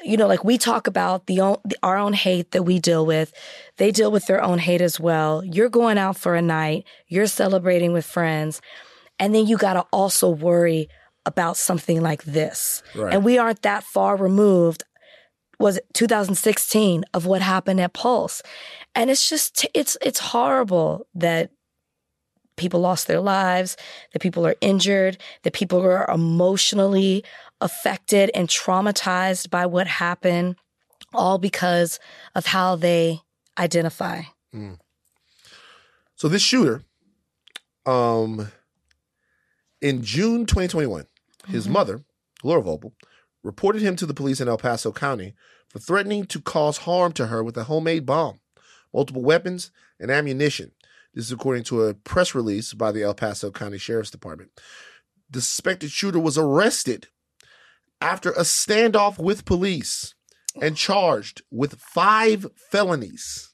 you know, like we talk about the own, our own hate that we deal with. They deal with their own hate as well. You're going out for a night, you're celebrating with friends, and then you got to also worry about something like this. Right. And we aren't that far removed. Was it 2016 of what happened at Pulse? And it's just it's it's horrible that people lost their lives, that people are injured, that people are emotionally affected and traumatized by what happened, all because of how they identify. So this shooter, um, in June 2021, his mother, Laura Voepel, reported him to the police in El Paso County for threatening to cause harm to her with a homemade bomb, multiple weapons, and ammunition. This is according to a press release by the El Paso County Sheriff's Department. The suspected shooter was arrested after a standoff with police and charged with five felonies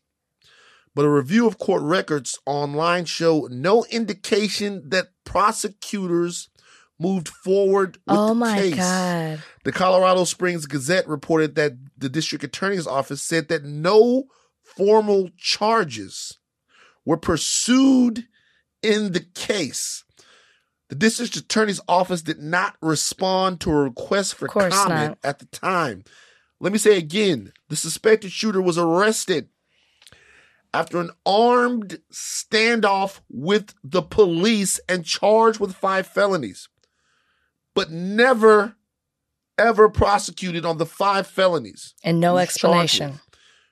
but a review of court records online show no indication that prosecutors moved forward with oh the case. God. The Colorado Springs Gazette reported that the district attorney's office said that no formal charges were pursued in the case. The district attorney's office did not respond to a request for comment not. at the time. Let me say again the suspected shooter was arrested after an armed standoff with the police and charged with five felonies, but never, ever prosecuted on the five felonies. And no he was charged explanation.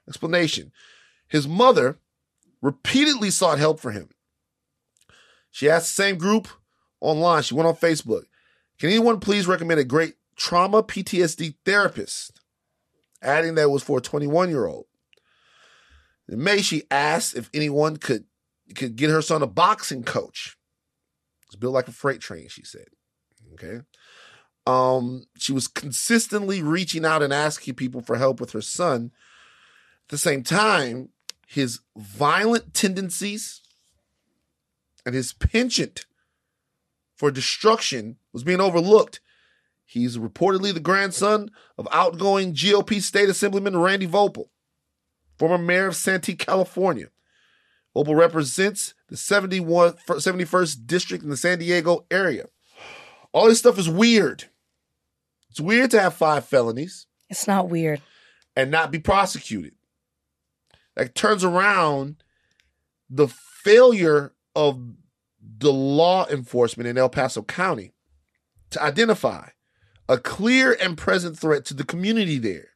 Explanation. His mother repeatedly sought help for him. She asked the same group online. She went on Facebook. Can anyone please recommend a great trauma PTSD therapist? Adding that it was for a 21 year old. In May, she asked if anyone could could get her son a boxing coach. It's built like a freight train, she said. Okay. Um, she was consistently reaching out and asking people for help with her son. At the same time, his violent tendencies and his penchant for destruction was being overlooked. He's reportedly the grandson of outgoing GOP state assemblyman Randy Voepel, former mayor of Santee, California. Voepel represents the 71, 71st district in the San Diego area. All this stuff is weird. It's weird to have five felonies It's not weird. and not be prosecuted. That turns around the failure of the law enforcement in El Paso County to identify a clear and present threat to the community there.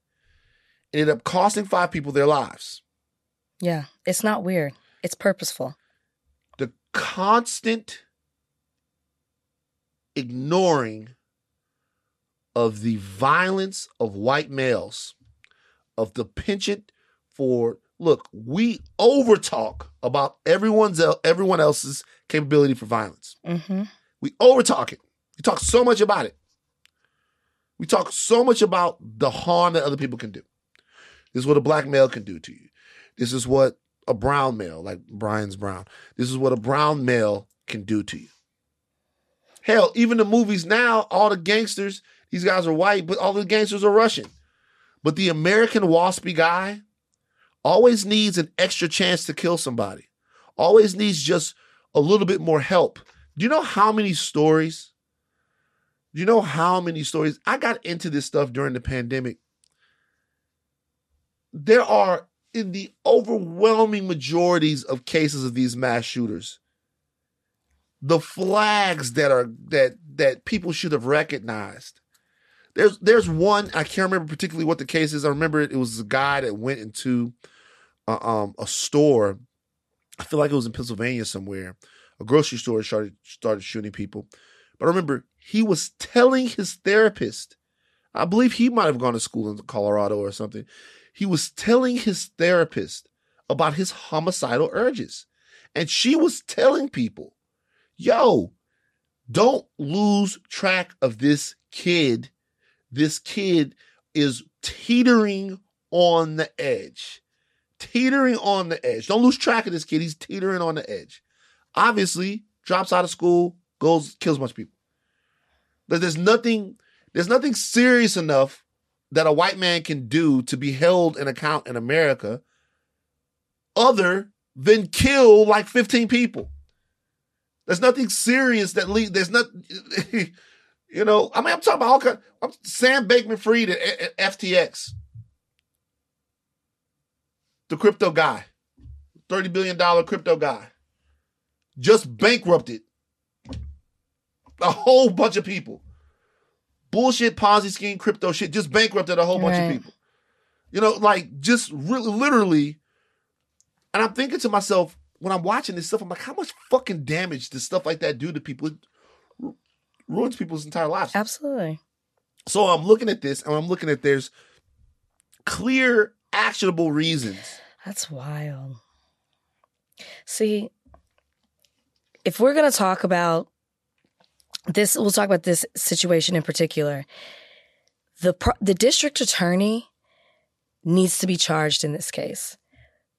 It ended up costing five people their lives. Yeah. It's not weird. It's purposeful. The constant ignoring of the violence of white males, of the penchant for look, we overtalk about everyone's everyone else's capability for violence. Mm-hmm. We overtalk it. We talk so much about it. We talk so much about the harm that other people can do. This is what a black male can do to you. This is what a brown male, like Brian's brown, this is what a brown male can do to you. Hell, even the movies now, all the gangsters, these guys are white, but all the gangsters are Russian. But the American waspy guy always needs an extra chance to kill somebody, always needs just a little bit more help. Do you know how many stories? Do you know how many stories? I got into this stuff during the pandemic. There are, in the overwhelming majorities of cases of these mass shooters, the flags that are that that people should have recognized. There's there's one I can't remember particularly what the case is. I remember it, it was a guy that went into a, um a store. I feel like it was in Pennsylvania somewhere. A grocery store started started shooting people. But I remember he was telling his therapist. I believe he might have gone to school in Colorado or something. He was telling his therapist about his homicidal urges. And she was telling people, yo, don't lose track of this kid. This kid is teetering on the edge. Teetering on the edge. Don't lose track of this kid. He's teetering on the edge. Obviously, drops out of school, goes, kills a bunch of people. But there's nothing, there's nothing serious enough that a white man can do to be held in account in America other than kill like 15 people. There's nothing serious that lead. There's not, you know. I mean, I'm talking about all kind. I'm Sam Bankman-Fried at, at FTX, the crypto guy, thirty billion dollar crypto guy, just bankrupted a whole bunch of people. Bullshit Ponzi scheme, crypto shit, just bankrupted a whole bunch of people. You know, like just really, literally. And I'm thinking to myself when I'm watching this stuff, I'm like, how much fucking damage does stuff like that do to people? It ruins people's entire lives. Absolutely. So I'm looking at this and I'm looking at there's clear, actionable reasons. That's wild. See, if we're going to talk about this, we'll talk about this situation in particular. The pro- the district attorney needs to be charged in this case.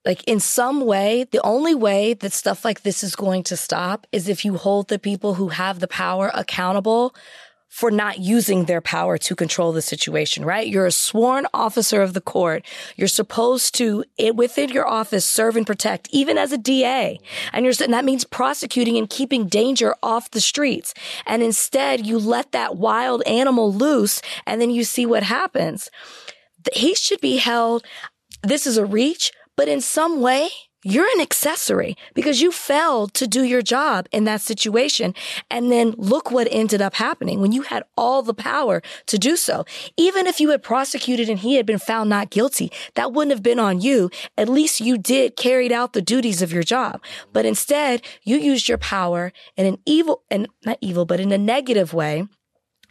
Like in some way, the only way that stuff like this is going to stop is if you hold the people who have the power accountable for not using their power to control the situation, right? You're a sworn officer of the court. You're supposed to, within your office, serve and protect, even as a DA. And you're, and that means prosecuting and keeping danger off the streets. And instead, you let that wild animal loose and then you see what happens. He should be held. This is a reach, but in some way, you're an accessory because you failed to do your job in that situation. And then look what ended up happening when you had all the power to do so. Even if you had prosecuted and he had been found not guilty, that wouldn't have been on you. At least you did carried out the duties of your job. But instead, you used your power in an evil and not evil, but in a negative way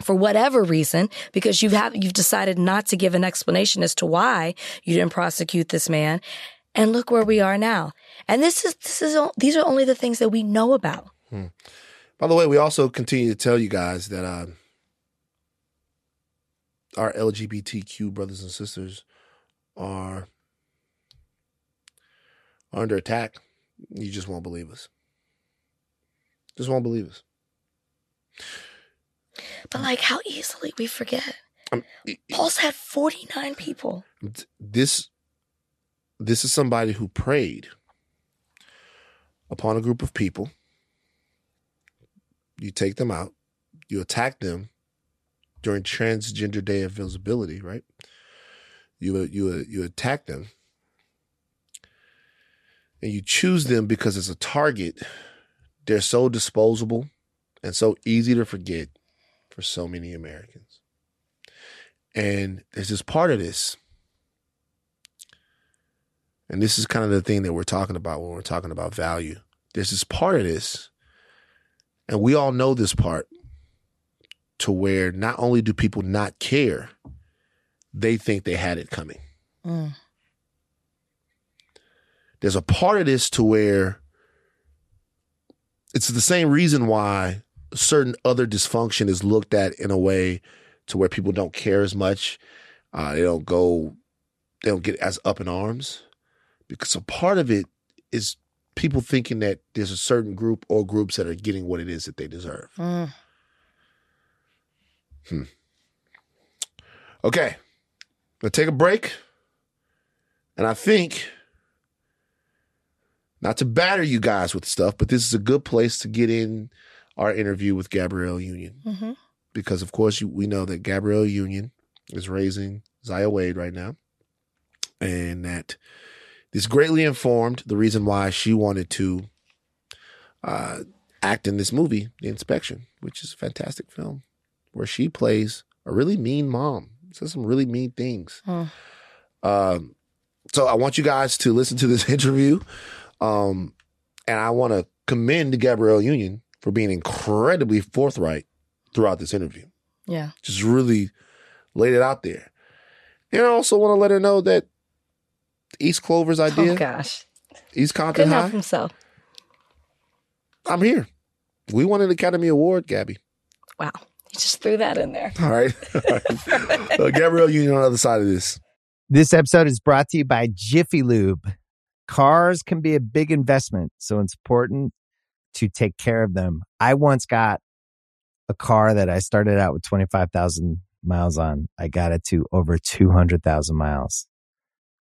for whatever reason, because you've have, you've decided not to give an explanation as to why you didn't prosecute this man. And look where we are now. And this is, this is, these are only the things that we know about. By the way, we also continue to tell you guys that uh, our LGBTQ brothers and sisters are under attack. You just won't believe us. Just won't believe us. But like how easily we forget. Um, Pulse had 49 people. this this is somebody who preyed upon a group of people. You take them out, you attack them during Transgender Day of Visibility, right? You you you attack them, and you choose them because as a target, they're so disposable and so easy to forget for so many Americans. And there's this part of this and this is kind of the thing that we're talking about when we're talking about value. There's this part of this, and we all know this part, to where not only do people not care, they think they had it coming. Mm. There's a part of this to where it's the same reason why certain other dysfunction is looked at in a way to where people don't care as much. Uh, they don't go, they don't get as up in arms because a part of it is people thinking that there's a certain group or groups that are getting what it is that they deserve. Mm. Okay, let's take a break. And I think, not to batter you guys with stuff, but this is a good place to get in our interview with Gabrielle Union. hmm Because, of course, you, we know that Gabrielle Union is raising Zaya Wade right now. And that this greatly informed the reason why she wanted to uh, act in this movie, The Inspection, which is a fantastic film where she plays a really mean mom. Says some really mean things. Hmm. Um, so I want you guys to listen to this interview. Um, and I want to commend Gabrielle Union for being incredibly forthright throughout this interview. Yeah. Just really laid it out there. And I also want to let her know that East Clover's idea, Oh gosh. East Compton Couldn't help High, himself. I'm here. We won an Academy Award, Gabby. Wow. He just threw that in there. All right. All right. Uh, Gabrielle Union on the other side of this. This episode is brought to you by Jiffy Lube. Cars can be a big investment, so it's important to take care of them. I once got a car that I started out with 25,000 miles on. I got it to over 200,000 miles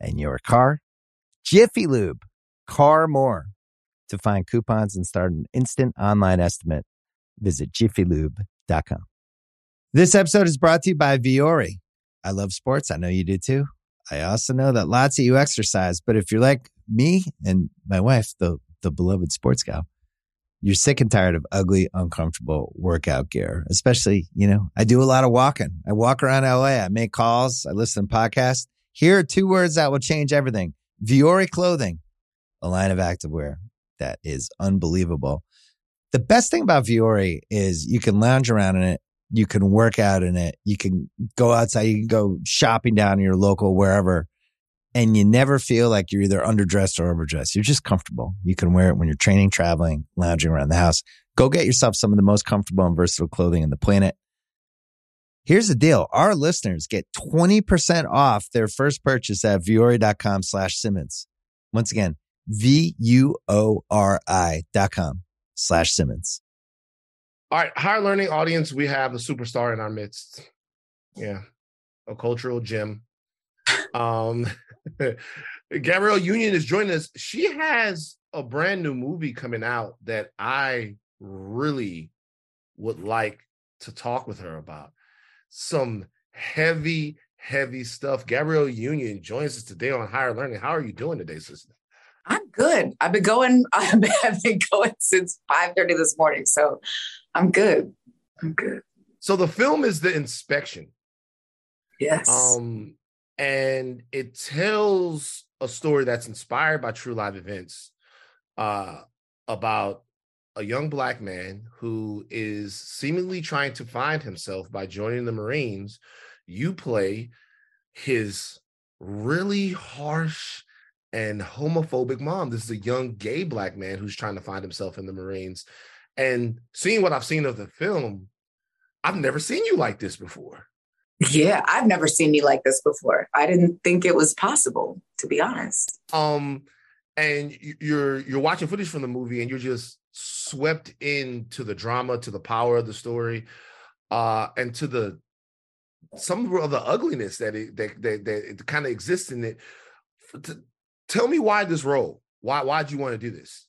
and your car. Jiffy Lube, car more. To find coupons and start an instant online estimate, visit jiffylube.com. This episode is brought to you by Vuori. I love sports. I know you do too. I also know that lots of you exercise, but if you're like me and my wife, the, the beloved sports gal, you're sick and tired of ugly, uncomfortable workout gear. Especially, you know, I do a lot of walking. I walk around LA. I make calls. I listen to podcasts. Here are two words that will change everything. Vuori clothing, a line of activewear that is unbelievable. The best thing about Vuori is you can lounge around in it. You can work out in it. You can go outside. You can go shopping down in your local wherever and you never feel like you're either underdressed or overdressed. You're just comfortable. You can wear it when you're training, traveling, lounging around the house. Go get yourself some of the most comfortable and versatile clothing on the planet. Here's the deal. Our listeners get 20% off their first purchase at vuori.com slash Simmons. Once again, V U O R I dot com slash Simmons. All right, higher learning audience, we have a superstar in our midst. Yeah, a cultural gem. Um, Gabrielle Union is joining us. She has a brand new movie coming out that I really would like to talk with her about. Some heavy, heavy stuff. Gabrielle Union joins us today on Higher Learning. How are you doing today, sister? I'm good. I've been going. I've been going since five thirty this morning, so I'm good. I'm good. So the film is The Inspection. Yes. Um, and it tells a story that's inspired by true live events uh, about a young black man who is seemingly trying to find himself by joining the Marines. You play his really harsh and homophobic mom. This is a young gay black man who's trying to find himself in the Marines. And seeing what I've seen of the film, I've never seen you like this before. Yeah, I've never seen you like this before. I didn't think it was possible, to be honest. Um, and you're you're watching footage from the movie, and you're just swept into the drama, to the power of the story, uh, and to the some of the ugliness that it that that, that kind of exists in it. Tell me why this role? Why why do you want to do this?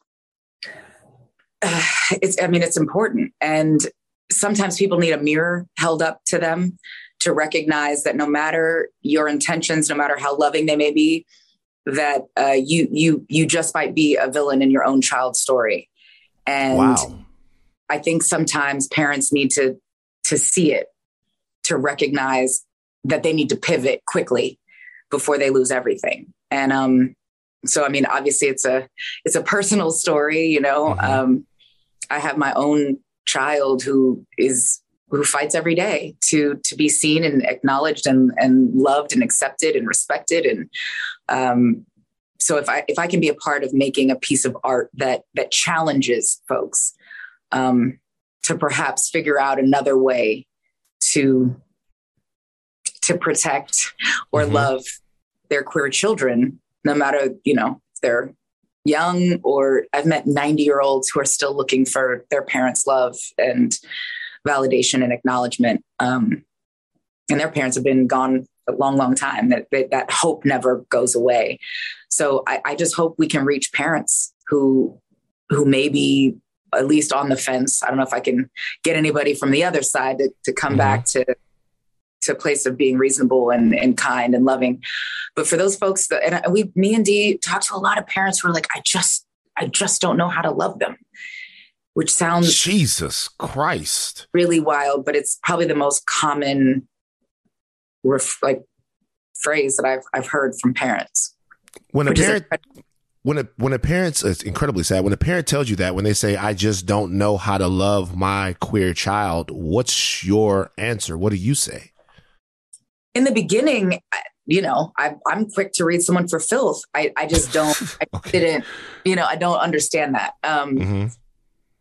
It's I mean it's important, and sometimes people need a mirror held up to them to recognize that no matter your intentions, no matter how loving they may be, that uh, you you you just might be a villain in your own child's story. And wow. I think sometimes parents need to to see it, to recognize that they need to pivot quickly before they lose everything. And um, so, I mean, obviously, it's a it's a personal story. You know, mm-hmm. um, I have my own child who is who fights every day to to be seen and acknowledged and and loved and accepted and respected and um, so if I if I can be a part of making a piece of art that that challenges folks um, to perhaps figure out another way to to protect or mm-hmm. love their queer children, no matter you know if they're young or I've met 90 year olds who are still looking for their parents' love and validation and acknowledgement. Um, and their parents have been gone a long, long time. That that, that hope never goes away. So I, I just hope we can reach parents who who may be at least on the fence. I don't know if I can get anybody from the other side to, to come mm-hmm. back to to a place of being reasonable and, and kind and loving. But for those folks that and we me and Dee talked to a lot of parents who are like, I just I just don't know how to love them which sounds Jesus Christ really wild, but it's probably the most common ref, like phrase that I've I've heard from parents. When a parent when a when a parent's it's incredibly sad when a parent tells you that when they say I just don't know how to love my queer child, what's your answer? What do you say? In the beginning, you know, I, am quick to read someone for filth. I, I just don't, I okay. didn't, you know, I don't understand that. Um, mm-hmm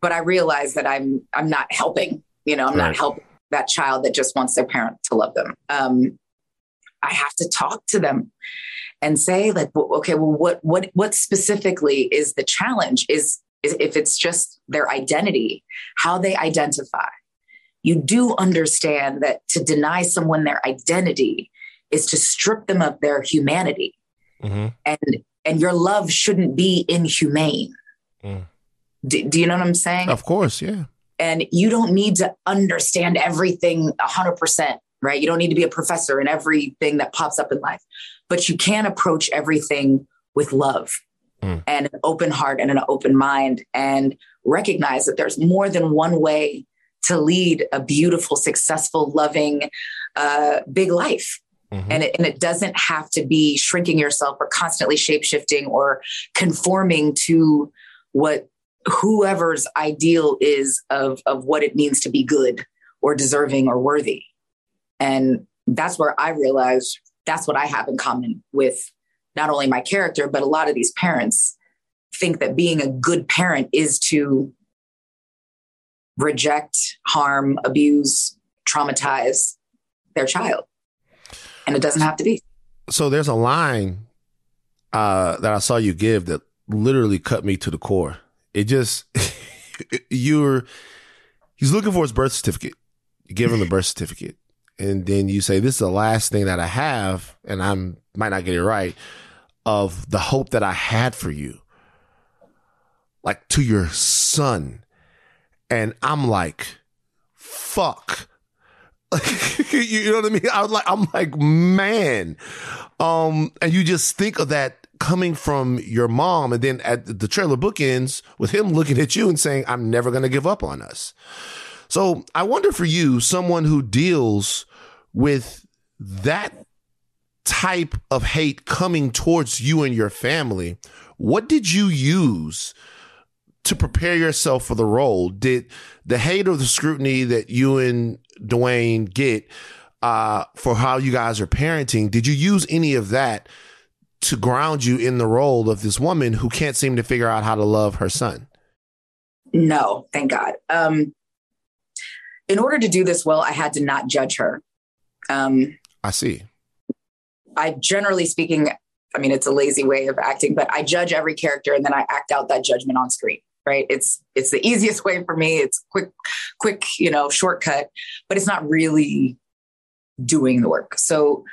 but I realize that I'm I'm not helping. You know, I'm right. not helping that child that just wants their parent to love them. Um, I have to talk to them and say, like, okay, well, what what what specifically is the challenge? Is, is if it's just their identity, how they identify. You do understand that to deny someone their identity is to strip them of their humanity, mm-hmm. and and your love shouldn't be inhumane. Mm. Do, do you know what I'm saying? Of course, yeah. And you don't need to understand everything 100%, right? You don't need to be a professor in everything that pops up in life, but you can approach everything with love mm. and an open heart and an open mind and recognize that there's more than one way to lead a beautiful, successful, loving, uh, big life. Mm-hmm. And, it, and it doesn't have to be shrinking yourself or constantly shape shifting or conforming to what whoever's ideal is of of what it means to be good or deserving or worthy. And that's where i realized that's what i have in common with not only my character but a lot of these parents think that being a good parent is to reject harm abuse traumatize their child. And it doesn't have to be. So there's a line uh, that i saw you give that literally cut me to the core. It just you're he's looking for his birth certificate. You give him the birth certificate. And then you say, This is the last thing that I have, and I'm might not get it right, of the hope that I had for you. Like to your son. And I'm like, fuck. you know what I mean? I was like, I'm like, man. Um, and you just think of that coming from your mom, and then at the trailer bookends with him looking at you and saying, I'm never gonna give up on us. So I wonder for you, someone who deals with that type of hate coming towards you and your family, what did you use to prepare yourself for the role? Did the hate or the scrutiny that you and Dwyane get uh, for how you guys are parenting, did you use any of that to ground you in the role of this woman who can't seem to figure out how to love her son? No, thank God. Um, in order to do this well, I had to not judge her. Um, I see. I generally speaking, I mean, it's a lazy way of acting, but I judge every character and then I act out that judgment on screen. Right. It's it's the easiest way for me. It's quick, quick, you know, shortcut, but it's not really doing the work. So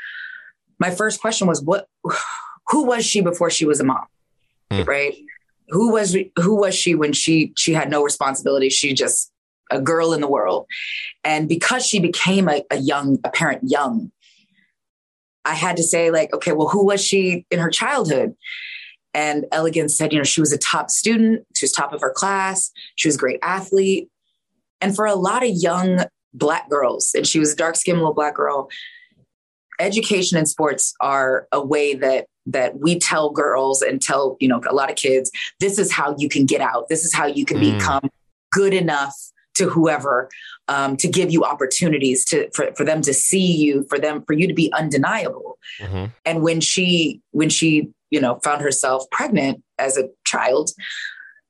my first question was what who was she before she was a mom? Hmm. Right? Who was who was she when she she had no responsibility? She just a girl in the world. And because she became a, a young, a parent young, I had to say, like, okay, well, who was she in her childhood? And Elegance said, you know, she was a top student, she was top of her class, she was a great athlete. And for a lot of young black girls, and she was a dark skinned little black girl, education and sports are a way that that we tell girls and tell, you know, a lot of kids, this is how you can get out. This is how you can Mm. become good enough to whoever um, to give you opportunities to for, for them to see you for them for you to be undeniable Mhm. and when she when she you know found herself pregnant as a child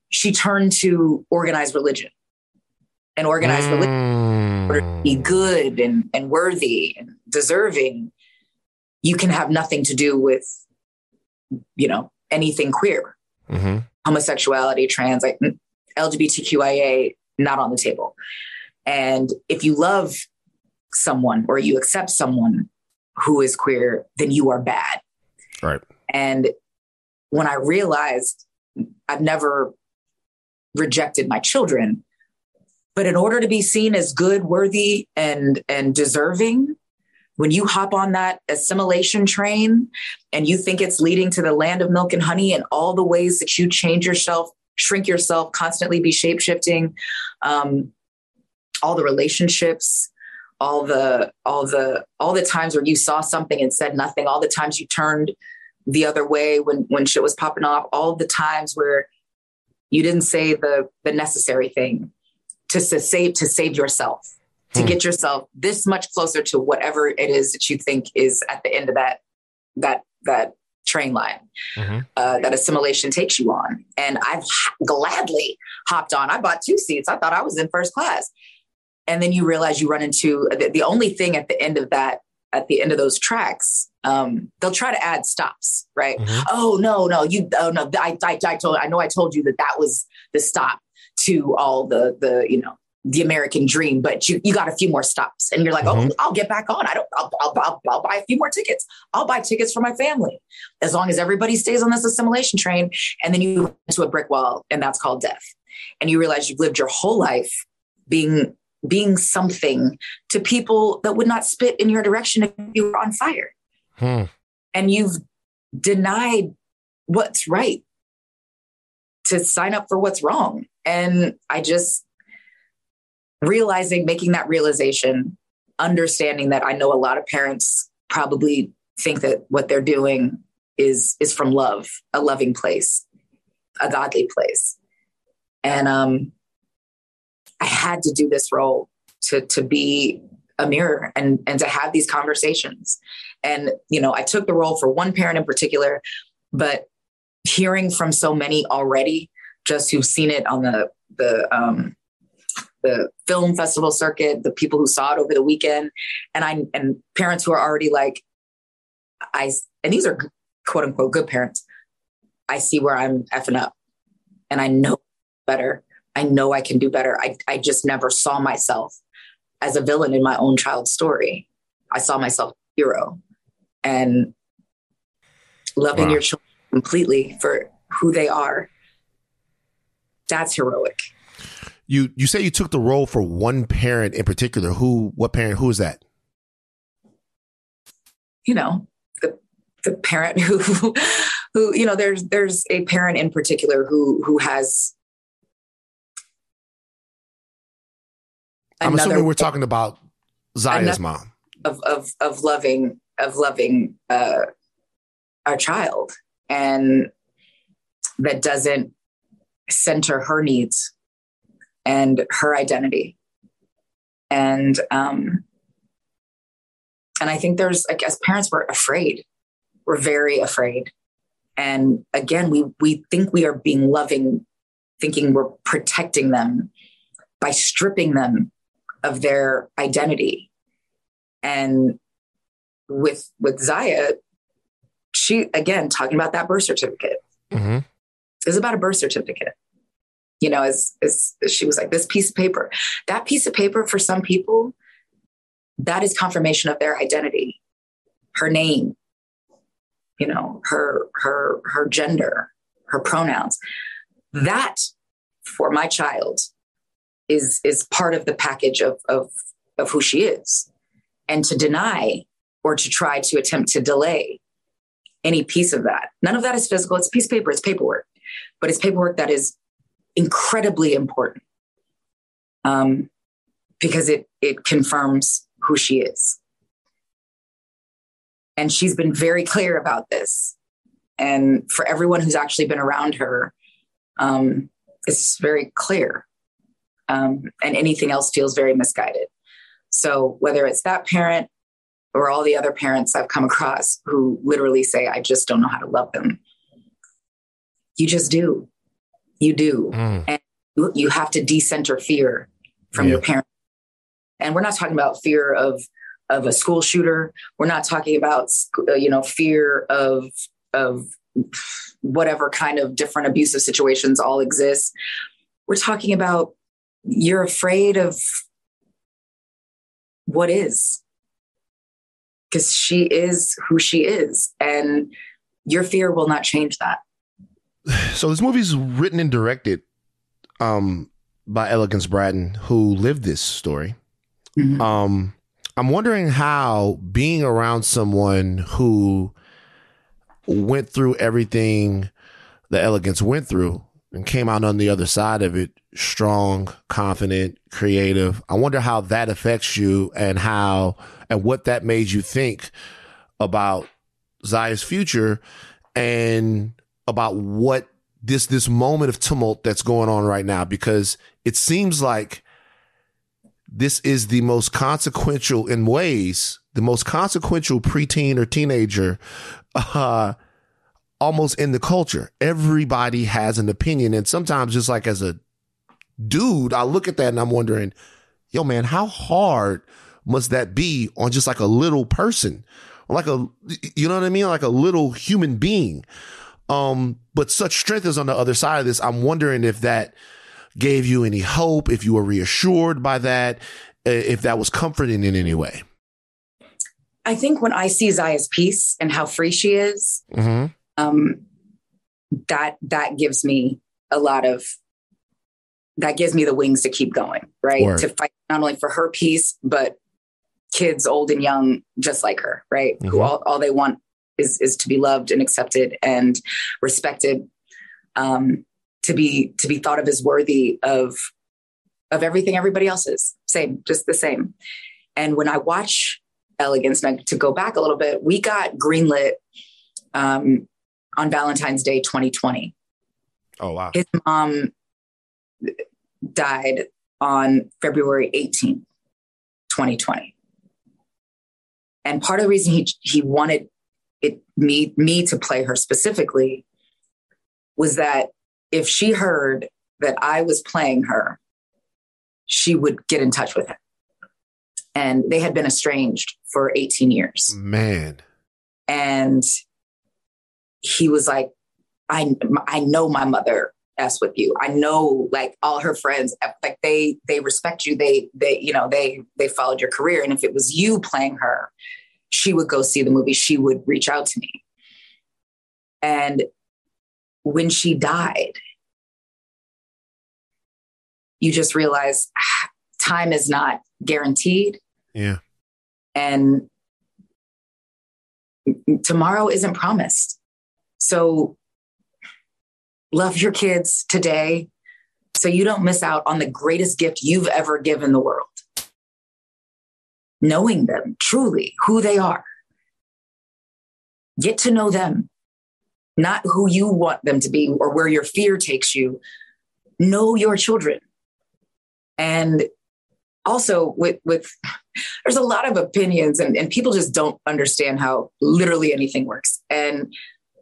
she turned to organized religion and organized religion to be Mm. good and, and worthy and deserving you can have nothing to do with you know anything queer Mhm. homosexuality trans like lgbtqia not on the table and if you love someone or you accept someone who is queer then you are bad Right. and when I realized I've never rejected my children, but in order to be seen as good, worthy, and and deserving, when you hop on that assimilation train and you think it's leading to the land of milk and honey and all the ways that you change yourself, shrink yourself, constantly be shape shifting, um, all the relationships, all the all the all the times where you saw something and said nothing, all the times you turned the other way when when shit was popping off, all the times where you didn't say the the necessary thing to, to save to save yourself to Hmm. get yourself this much closer to whatever it is that you think is at the end of that that that train line Mhm. uh, that assimilation takes you on and i've h- gladly hopped on i bought two seats i thought i was in first class and then you realize you run into the, the only thing at the end of that at the end of those tracks um, they'll try to add stops right Mhm. oh no no you oh no I, I, I told i know i told you that that was the stop to all the the you know the american dream but you you got a few more stops and you're like Mhm. oh i'll get back on i don't I'll, I'll, I'll, I'll buy a few more tickets i'll buy tickets for my family as long as everybody stays on this assimilation train and then you into a brick wall and that's called death and you realize you've lived your whole life being being something to people that would not spit in your direction if you were on fire Hmm. and you've denied what's right to sign up for what's wrong. And I just realizing, making that realization, understanding that I know a lot of parents probably think that what they're doing is is from love, a loving place, a godly place. And um I had to do this role to to be a mirror and and to have these conversations. And you know, I took the role for one parent in particular, but hearing from so many already, just who've seen it on the the um, the film festival circuit, the people who saw it over the weekend, and I and parents who are already like, I and these are quote unquote good parents. I see where I'm effing up and I know better. I know I can do better. I, I just never saw myself as a villain in my own child's story. I saw myself hero and loving Wow. your children completely for who they are. That's heroic. You you say you took the role for one parent in particular. Who? What parent? Who is that? you know the the parent who who you know there's there's a parent in particular who who has I'm another assuming we're talking about Zaya's mom. of of of loving of loving uh our child and that doesn't center her needs and her identity and um and i think there's like as parents we're afraid we're very afraid and again we we think we are being loving thinking we're protecting them by stripping them of their identity and with with Zaya, she again talking about that birth certificate. hmm It about a birth certificate. You know, as as she was like, this piece of paper, that piece of paper for some people, that is confirmation of their identity, her name, you know, her her her gender, her pronouns. That for my child is is part of the package of of of who she is and to deny or to try to attempt to delay any piece of that. None of that is physical. It's piece of paper, it's paperwork, but it's paperwork that is incredibly important um, because it, it confirms who she is. And she's been very clear about this. And for everyone who's actually been around her, um, it's very clear. Um, and anything else feels very misguided. So whether it's that parent or all the other parents I've come across who literally say, I just don't know how to love them. You just do. You do. Mm. You- You have to decenter fear from Yeah. your parents. And we're not talking about fear of of a school shooter. We're not talking about uh, you know fear of of whatever kind of different abusive situations all exist. We're talking about you're afraid of what is because she is who she is and your fear will not change that So this movie's written and directed um, by Elegance Bratton, who lived this story. Mhm. Um, I'm wondering how being around someone who went through everything the Elegance went through and came out on the other side of it strong, confident, creative. I wonder how that affects you and how and what that made you think about Zaya's future and about what this this moment of tumult that's going on right now because it seems like this is the most consequential in ways the most consequential preteen or teenager uh almost in the culture. Everybody has an opinion. And sometimes just like as a dude i look at that and i'm wondering yo man how hard must that be on just like a little person? Like a you know what i mean? Like a little human being um but such strength is on the other side of this i'm wondering if that gave you any hope if you were reassured by that if that was comforting in any way i think when i see zaya's peace and how free she is mm-hmm. um, that that gives me a lot of that gives me the wings to keep going right Word. to fight not only for her peace but kids old and young just like her right who Mhm. all, all they want is is to be loved and accepted and respected um, to be to be thought of as worthy of of everything everybody else is. Same just the same. And when i watch elegance now to go back a little bit we got greenlit um, on valentine's day 2020 oh wow. His mom died on February 18th, 2020. And part of the reason he he wanted it me me to play her specifically was that if she heard that I was playing her, she would get in touch with him. And they had been estranged for 18 years man and he was like I I know my mother s with you. I know like all her friends like they they respect you. They they you know they they followed your career and if it was you playing her, she would go see the movie. She would reach out to me. And when she died, you just realize ah, time is not guaranteed. Yeah. And tomorrow isn't promised. So love your kids today so you don't miss out on the greatest gift you've ever given the world. Knowing them truly, who they are. Get to know them, not who you want them to be or where your fear takes you. Know your children. And also with with there's a lot of opinions and, and people just don't understand how literally anything works. And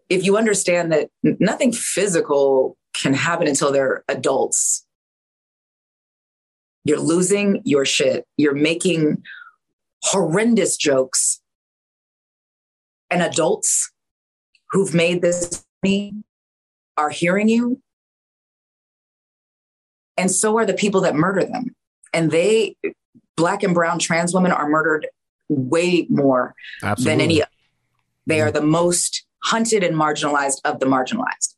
if you understand that nothing physical can happen until they're adults, you're losing your shit. You're making horrendous jokes. And adults who've made this are hearing you. And so are the people that murder them. And they, black and brown trans women, are murdered way more Absolutely. than any. They are mm-hmm. the most hunted and marginalized of the marginalized.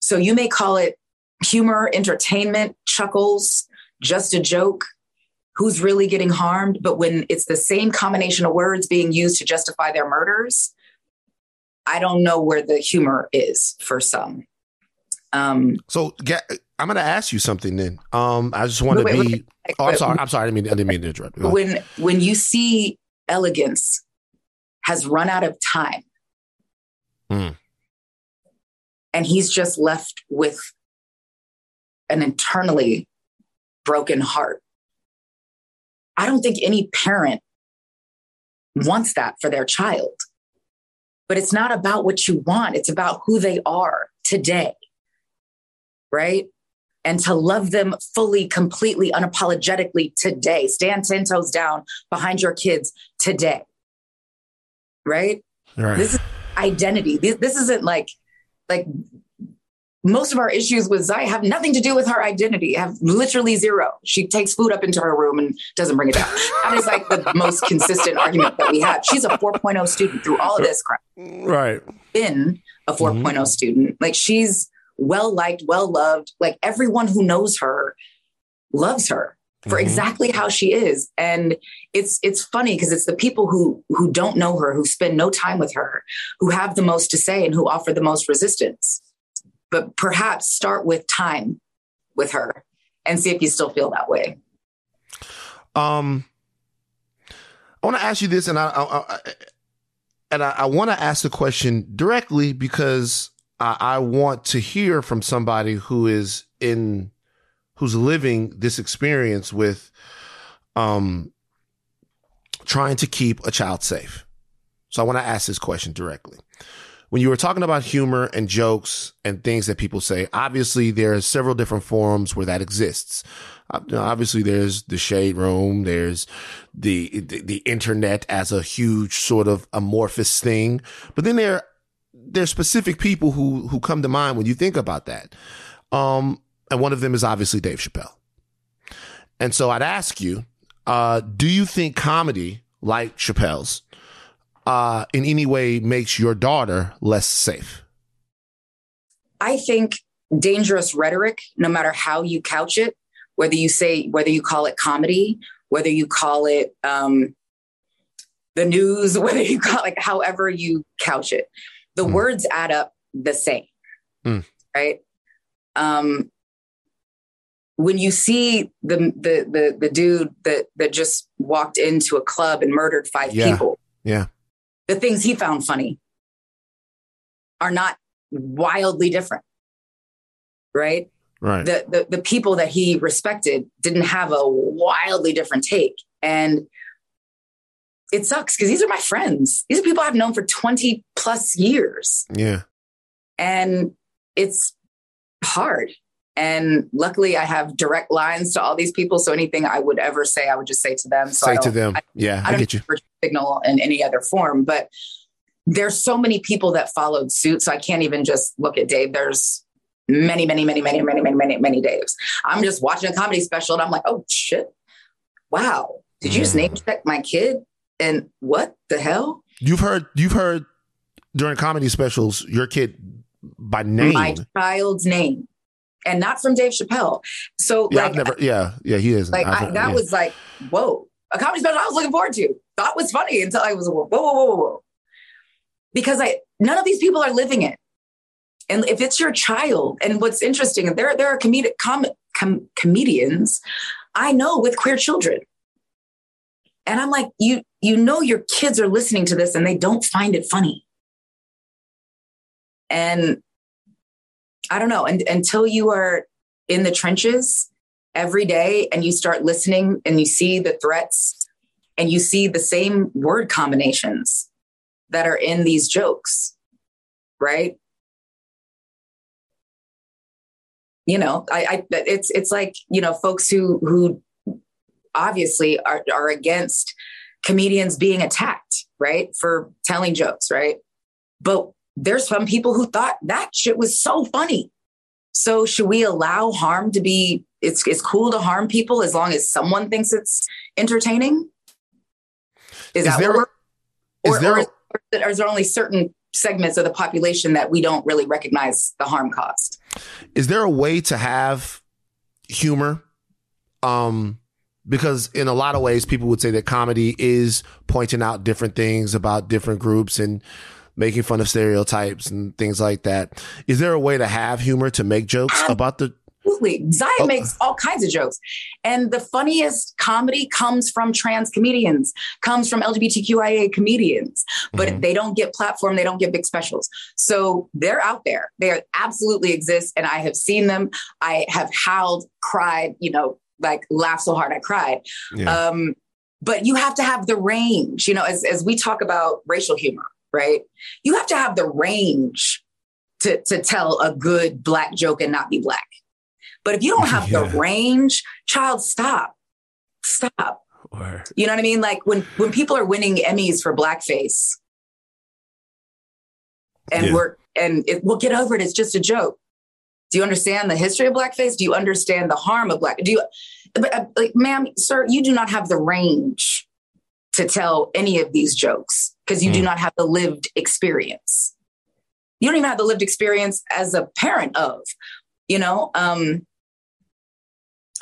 So you may call it humor, entertainment, chuckles, just a joke. Who's really getting harmed? But when it's the same combination of words being used to justify their murders, I don't know where the humor is for some. Um, so get, I'm going to ask you something then. Um, I just want to be. wait, oh, I'm sorry. I'm sorry. I didn't mean, I didn't mean to interrupt. When when you see elegance has run out of time Hmm. and he's just left with an internally broken heart i don't think any parent hmm. wants that for their child but it's not about what you want it's about who they are today right and to love them fully, completely, unapologetically today. Stand 10 toes down behind your kids today. Right? Right. This is identity. This, this isn't like, like most of our issues with Zai have nothing to do with her identity, have literally zero. She takes food up into her room and doesn't bring it down. That is like the most consistent argument that we have. She's a 4.0 student through all of this crap right. been a 4.0 student. Like she's well liked, well loved. Like everyone who knows her loves her for Mhm. exactly how she is. And it's it's funny because it's the people who who don't know her, who spend no time with her, who have the most to say and who offer the most resistance. But perhaps start with time with her and see if you still feel that way. Um, I want to ask you this, and I, I, I and I, I want to ask the question directly because I, I want to hear from somebody who is in, who's living this experience with, um, trying to keep a child safe. So I want to ask this question directly. When you were talking about humor and jokes and things that people say, obviously there are several different forums where that exists. Uh, obviously there's the shade room there's the, the the internet as a huge sort of amorphous thing but then there there's specific people who who come to mind when you think about that um and one of them is obviously Dave Chappelle and so I'd ask you uh do you think comedy like Chappelle's uh in any way makes your daughter less safe I think dangerous rhetoric, no matter how you couch it, whether you say, whether you call it comedy, whether you call it um, the news, whether you call like however you couch it, the Mm. words add up the same, Mm. right? Um, when you see the, the the the dude that that just walked into a club and murdered five Yeah. people, Yeah. The things he found funny are not wildly different, right? right. The, the the people that he respected didn't have a wildly different take. And it sucks because these are my friends. These are people i've known for 20 plus years. Yeah. And it's hard and luckily i have direct lines to all these people so anything i would ever say i would just say to them so say to them I- yeah I I don't get you signal in any other form but there's so many people that followed suit. So I can't even just look at Dave. There's many, many, many, many, many, many, many, many Daves. I'm just watching a comedy special and I'm like, oh shit. Wow. Did you just Mm. name check my kid? And what the hell? You've heard you've heard during comedy specials your kid by name. My child's name. And not from Dave Chappelle. So yeah, like, I've never. Yeah, yeah, he is. like I, that was like, whoa, a comedy special I was looking forward to. Thought was funny until I was whoa, whoa, whoa, whoa, whoa. Because I none of these people are living it. And if it's your child, and what's interesting, and there there are comedic com, com, comedians I know with queer children. And I'm like, you you know your kids are listening to this and they don't find it funny. And I don't know, and until you are in the trenches every day and you start listening and you see the threats and you see the same word combinations that are in these jokes, right? You know, I, I it's it's like you know folks who who obviously are are against comedians being attacked, right, for telling jokes, right? But there's some people who thought that shit was so funny. So should we allow harm to be? It's it's cool to harm people as long as someone thinks it's entertaining. Is, Is that there- we're, is or, there or, is, or is there only certain segments of the population that we don't really recognize the harm caused? is there a way to have humor um because in a lot of ways people would say that comedy is pointing out different things about different groups and making fun of stereotypes and things like that is there a way to have humor to make jokes about the Absolutely. Zion Oh. makes all kinds of jokes. And the funniest comedy comes from trans comedians, comes from LGBTQIA comedians, but Mhm. they don't get platform, they don't get big specials. So they're out there. They absolutely exist. And I have seen them. I have howled, cried, you know, like laughed so hard I cried. Yeah. Um, but you have to have the range, you know, as, as we talk about racial humor, right? You have to have the range to, to tell a good black joke and not be black. But if you don't have Yeah. the range, child, stop. Stop. or You know what I mean? Like when when people are winning Emmys for blackface, and Yeah. we're and it, we'll get over it. It's just a joke. Do you understand the history of blackface? Do you understand the harm of black? Do you, but, uh, like, ma'am, sir, you do not have the range to tell any of these jokes because you do Mm. not have the lived experience. You don't even have the lived experience as a parent of, you know. Um,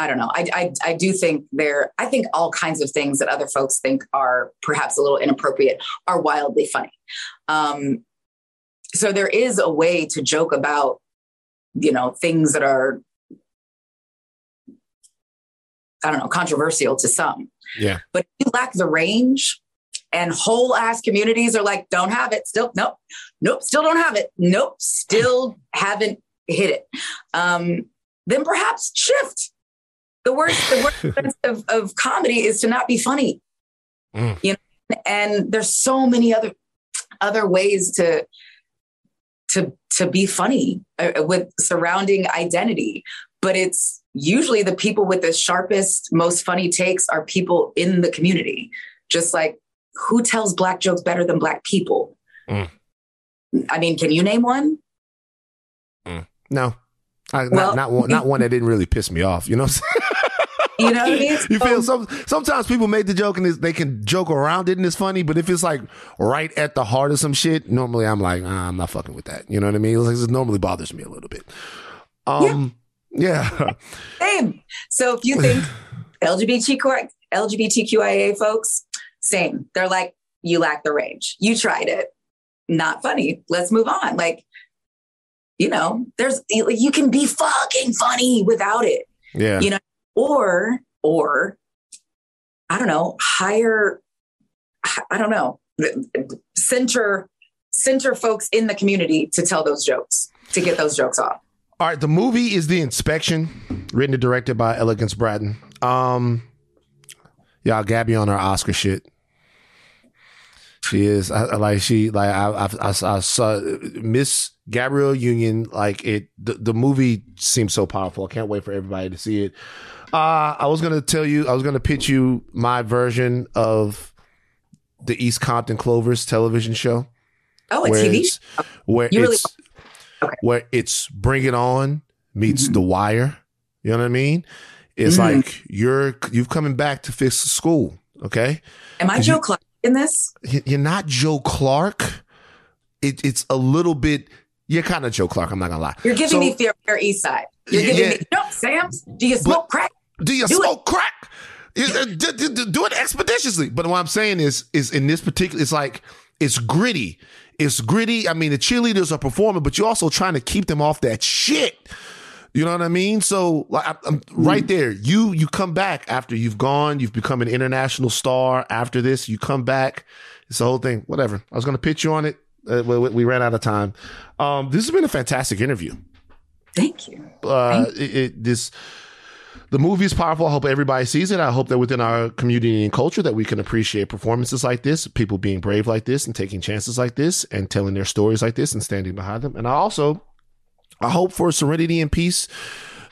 I don't know. I, I I do think there. I think all kinds of things that other folks think are perhaps a little inappropriate are wildly funny. Um, so there is a way to joke about, you know, things that are, I don't know, controversial to some. Yeah. But if you lack the range, and whole ass communities are like, don't have it. Still, nope, nope, still don't have it. Nope, still haven't hit it. Um, then perhaps shift. The worst, the worst of, of comedy is to not be funny. Mm. You know, and there's so many other other ways to to to be funny uh, with surrounding identity but it's usually the people with the sharpest most funny takes are people in the community just like who tells black jokes better than black people Mm. i mean can you name one no I, Well- not not one, not one that didn't really piss me off you know what I'm saying? you know what i mean you feel So- some sometimes people make the joke and they can joke around it and it's funny, but if it's like right at the heart of some shit, normally I'm like, ah, I'm not fucking with that. You know what I mean? It's like, it normally bothers me a little bit. Um, yeah, same so if you think lgbtq lgbtqia folks same. They're like you lack the range. You tried it. Not funny. Let's move on. Like you know there's you can be fucking funny without it. Yeah, You know, or or i don't know hire i don't know center center folks in the community to tell those jokes to get those jokes off. All right, the movie is The Inspection, written and directed by Elegance Bratton. Um, y'all, Gabby on her Oscar shit. She is I, I- like she like I I, I, I saw Miss Gabrielle Union like it. The, the movie seems so powerful. I can't wait for everybody to see it. Uh, I was gonna tell you, I was gonna pitch you my version of the East Compton Clovers television show. Oh, a where TV it's, where You really- it's Okay. where it's Bring It On meets Mhm. The Wire. You know what I mean? It's Mhm. like you're you've coming back to fix the school. Okay, Am I Joe you- Clark in this? You're not Joe Clark. It, it's a little bit. You're kind of Joe Clark. I'm not gonna lie. You're giving So- me Fair, Fair East Side. You're giving yeah. me, no, Sam. do you smoke crack? Do you Do it. smoke crack? You- uh, d- d- d- do it expeditiously. But what I'm saying is, is in this particular, it's like it's gritty. It's gritty. I mean, the cheerleaders are performing, but you're also trying to keep them off that shit. You know what I mean? So, like, I- I'm right there. You you come back after you've gone. You've become an international star. After this, you come back. It's the whole thing. Whatever. I was going to pitch you on it. Uh, we, we ran out of time. Um, this has been a fantastic interview Thank you. uh, it, it, this the movie is powerful. I hope everybody sees it. I hope that within our community and culture that we can appreciate performances like this, people being brave like this and taking chances like this and telling their stories like this and standing behind them. And I also I hope for serenity and peace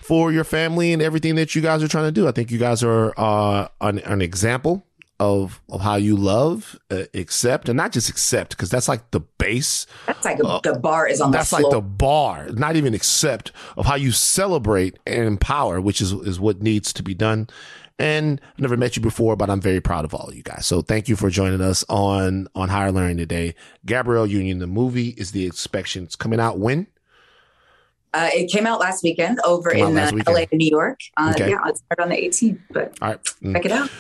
for your family and everything that you guys are trying to do. I think you guys are uh, an, an example of of how you love, uh, accept, and not just accept because that's like the base That's like a, the bar is on Uh, that's the like the bar, not even accept of how you celebrate and empower, which is is what needs to be done. And I've never met you before, but I'm very proud of all of you guys. So thank you for joining us on on Higher Learning today. Gabrielle Union, the movie is the inspection. It's coming out when? Uh, it came out last weekend over in uh, weekend. LA and New York. Uh, Okay. Yeah, it started on the 18th, but All right. Mm. check it out.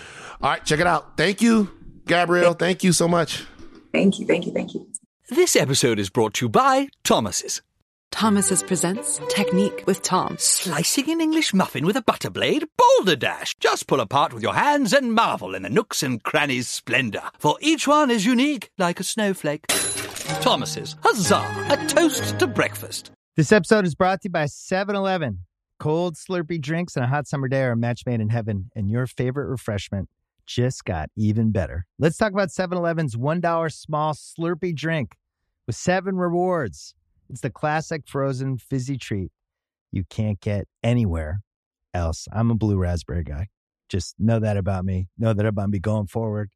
All right, check it out. Thank you, Gabrielle. Thank you so much. Thank you, thank you, thank you. This episode is brought to you by Thomas's. Thomas's presents Technique with Tom. Slicing an English muffin with a butter blade? Boulder Dash! Just pull apart with your hands and marvel in the nooks and crannies' splendor, for each one is unique like a snowflake. Thomas's, huzzah! A toast to breakfast. This episode is brought to you by 7 Eleven. Cold, Slurpee drinks and a hot summer day are a match made in heaven, and your favorite refreshment just got even better. Let's talk about 7 Eleven's $1 small Slurpee drink with seven rewards. It's the classic frozen fizzy treat you can't get anywhere else. I'm a blue raspberry guy. Just know that about me. Know that about me going forward.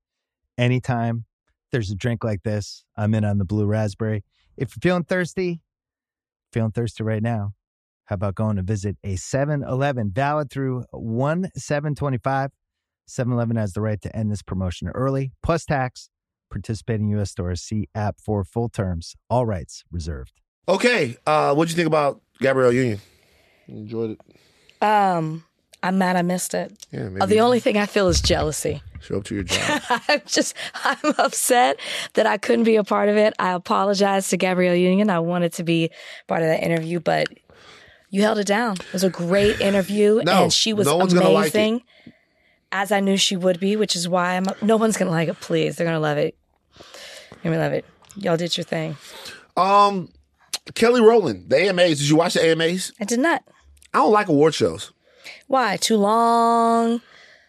Anytime there's a drink like this, I'm in on the blue raspberry. If you're feeling thirsty, feeling thirsty right now, how about going to visit a 7 Eleven valid through 1 725? 7 Eleven has the right to end this promotion early, plus tax. Participating U.S. stores, see app for full terms. All rights reserved. Okay. Uh, what'd you think about Gabrielle Union? Enjoyed it. Um, I'm mad I missed it. Yeah, maybe Uh, the only thing I feel is jealousy. show up to your job. I'm just, I'm upset that I couldn't be a part of it. I apologize to Gabrielle Union. I wanted to be part of that interview, but you held it down. It was a great interview, No, and she was no gonna like it. amazing, as I knew she would be, which is why I'm. No one's gonna like it. Please, they're gonna love it. They're gonna love it. Y'all did your thing. Um, Kelly Rowland, the AMAs. Did you watch the AMAs? I did not. I don't like award shows. Why? Too long.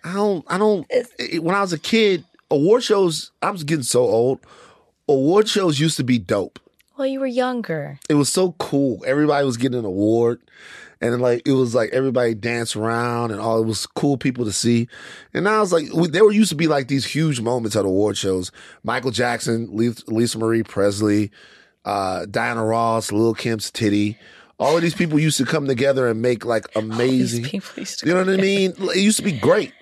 I don't. I don't. it- when I was a kid, award shows. I was getting so old. Award shows used to be dope. Well, you were younger. It was so cool. Everybody was getting an award, and like it was like everybody danced around, and all it was cool people to see. And now it's like we- there were used to be like these huge moments at award shows. Michael Jackson, Lisa Lisa Marie Presley, uh, Diana Ross, Lil Kim's titty. All of these people used to come together and make like amazing. People used to You know what I mean? It used to be great.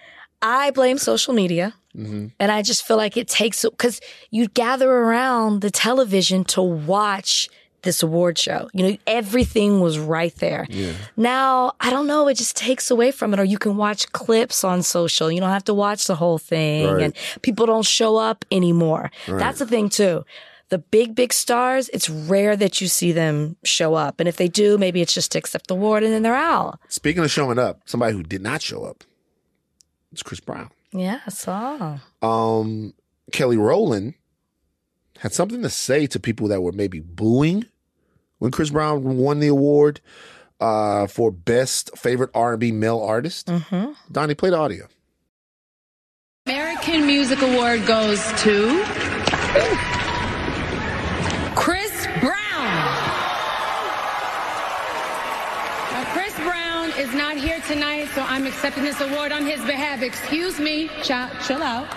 I blame social media. Mm-hmm. And I just feel like it takes, because you gather around the television to watch this award show. You know, everything was right there. Now, I don't know, it just takes away from it. Or you can watch clips on social. You don't have to watch the whole thing. Right. And people don't show up anymore. That's the thing, too. The big, big stars, it's rare that you see them show up. And if they do, maybe it's just to accept the award and then they're out. Speaking of showing up, somebody who did not show up, it's Chris Brown. Yeah, I saw. um, Kelly Rowland had something to say to people that were maybe booing when Chris Brown won the award uh, for best favorite R&B male artist. Mm-hmm. Donnie, play the audio. American Music Award goes to Chris Brown. Now, Chris Brown is not here tonight, so I'm accepting this award on his behalf. Excuse me, chill, chill out.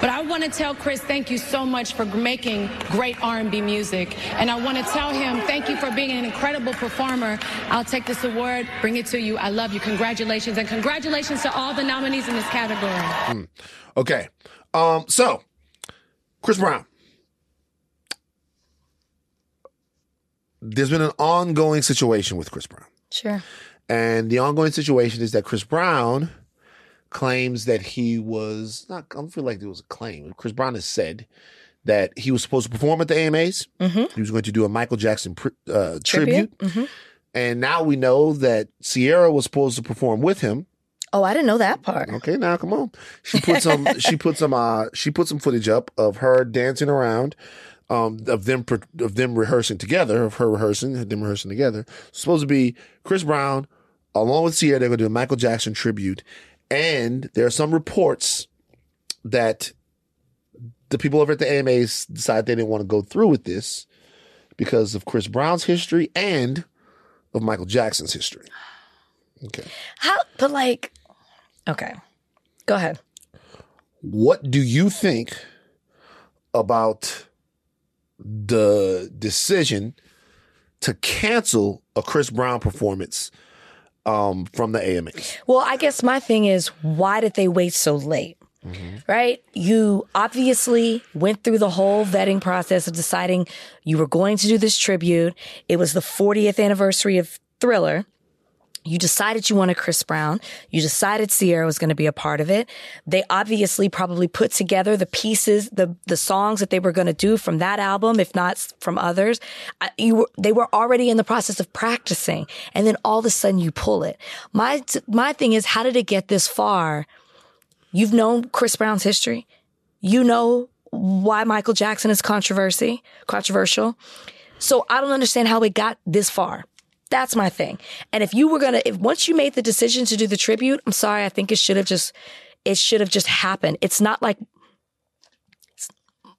But I want to tell Chris thank you so much for making great R&B music, and I want to tell him thank you for being an incredible performer. I'll take this award, bring it to you. I love you. Congratulations, and congratulations to all the nominees in this category. Okay. Um, so Chris Brown. There's been an ongoing situation with Chris Brown. Sure. And the ongoing situation is that Chris Brown claims that he was not, I don't feel like there was a claim. Chris Brown has said that he was supposed to perform at the AMAs. He was going to do a Michael Jackson pr- uh, tribute. Mhm. And now we know that Ciara was supposed to perform with him. Oh, I didn't know that part. Okay, now come on. She put some. she put some. Uh, she put some footage up of her dancing around, um, of them of them rehearsing together, of her rehearsing, them rehearsing together. It's supposed to be Chris Brown along with Ciara. They're going to do a Michael Jackson tribute, and there are some reports that the people over at the AMAs decided they didn't want to go through with this because of Chris Brown's history and of Michael Jackson's history. Okay. How? But like, okay, go ahead. What do you think about the decision to cancel a Chris Brown performance um, from the AMAs? Well, I guess my thing is, why did they wait so late? Right? You obviously went through the whole vetting process of deciding you were going to do this tribute. It was the 40th anniversary of Thriller. You decided you wanted Chris Brown. You decided Ciara was going to be a part of it. They obviously probably put together the pieces, the the songs that they were going to do from that album, if not from others. I- You were, they were already in the process of practicing, and then all of a sudden you pull it. My my thing is, how did it get this far? You've known Chris Brown's history. You know why Michael Jackson is controversy, controversial. So I don't understand how it got this far. That's my thing. And if you were gonna, if once you made the decision to do the tribute, I'm sorry, I think it should have just, it should have just happened. It's not like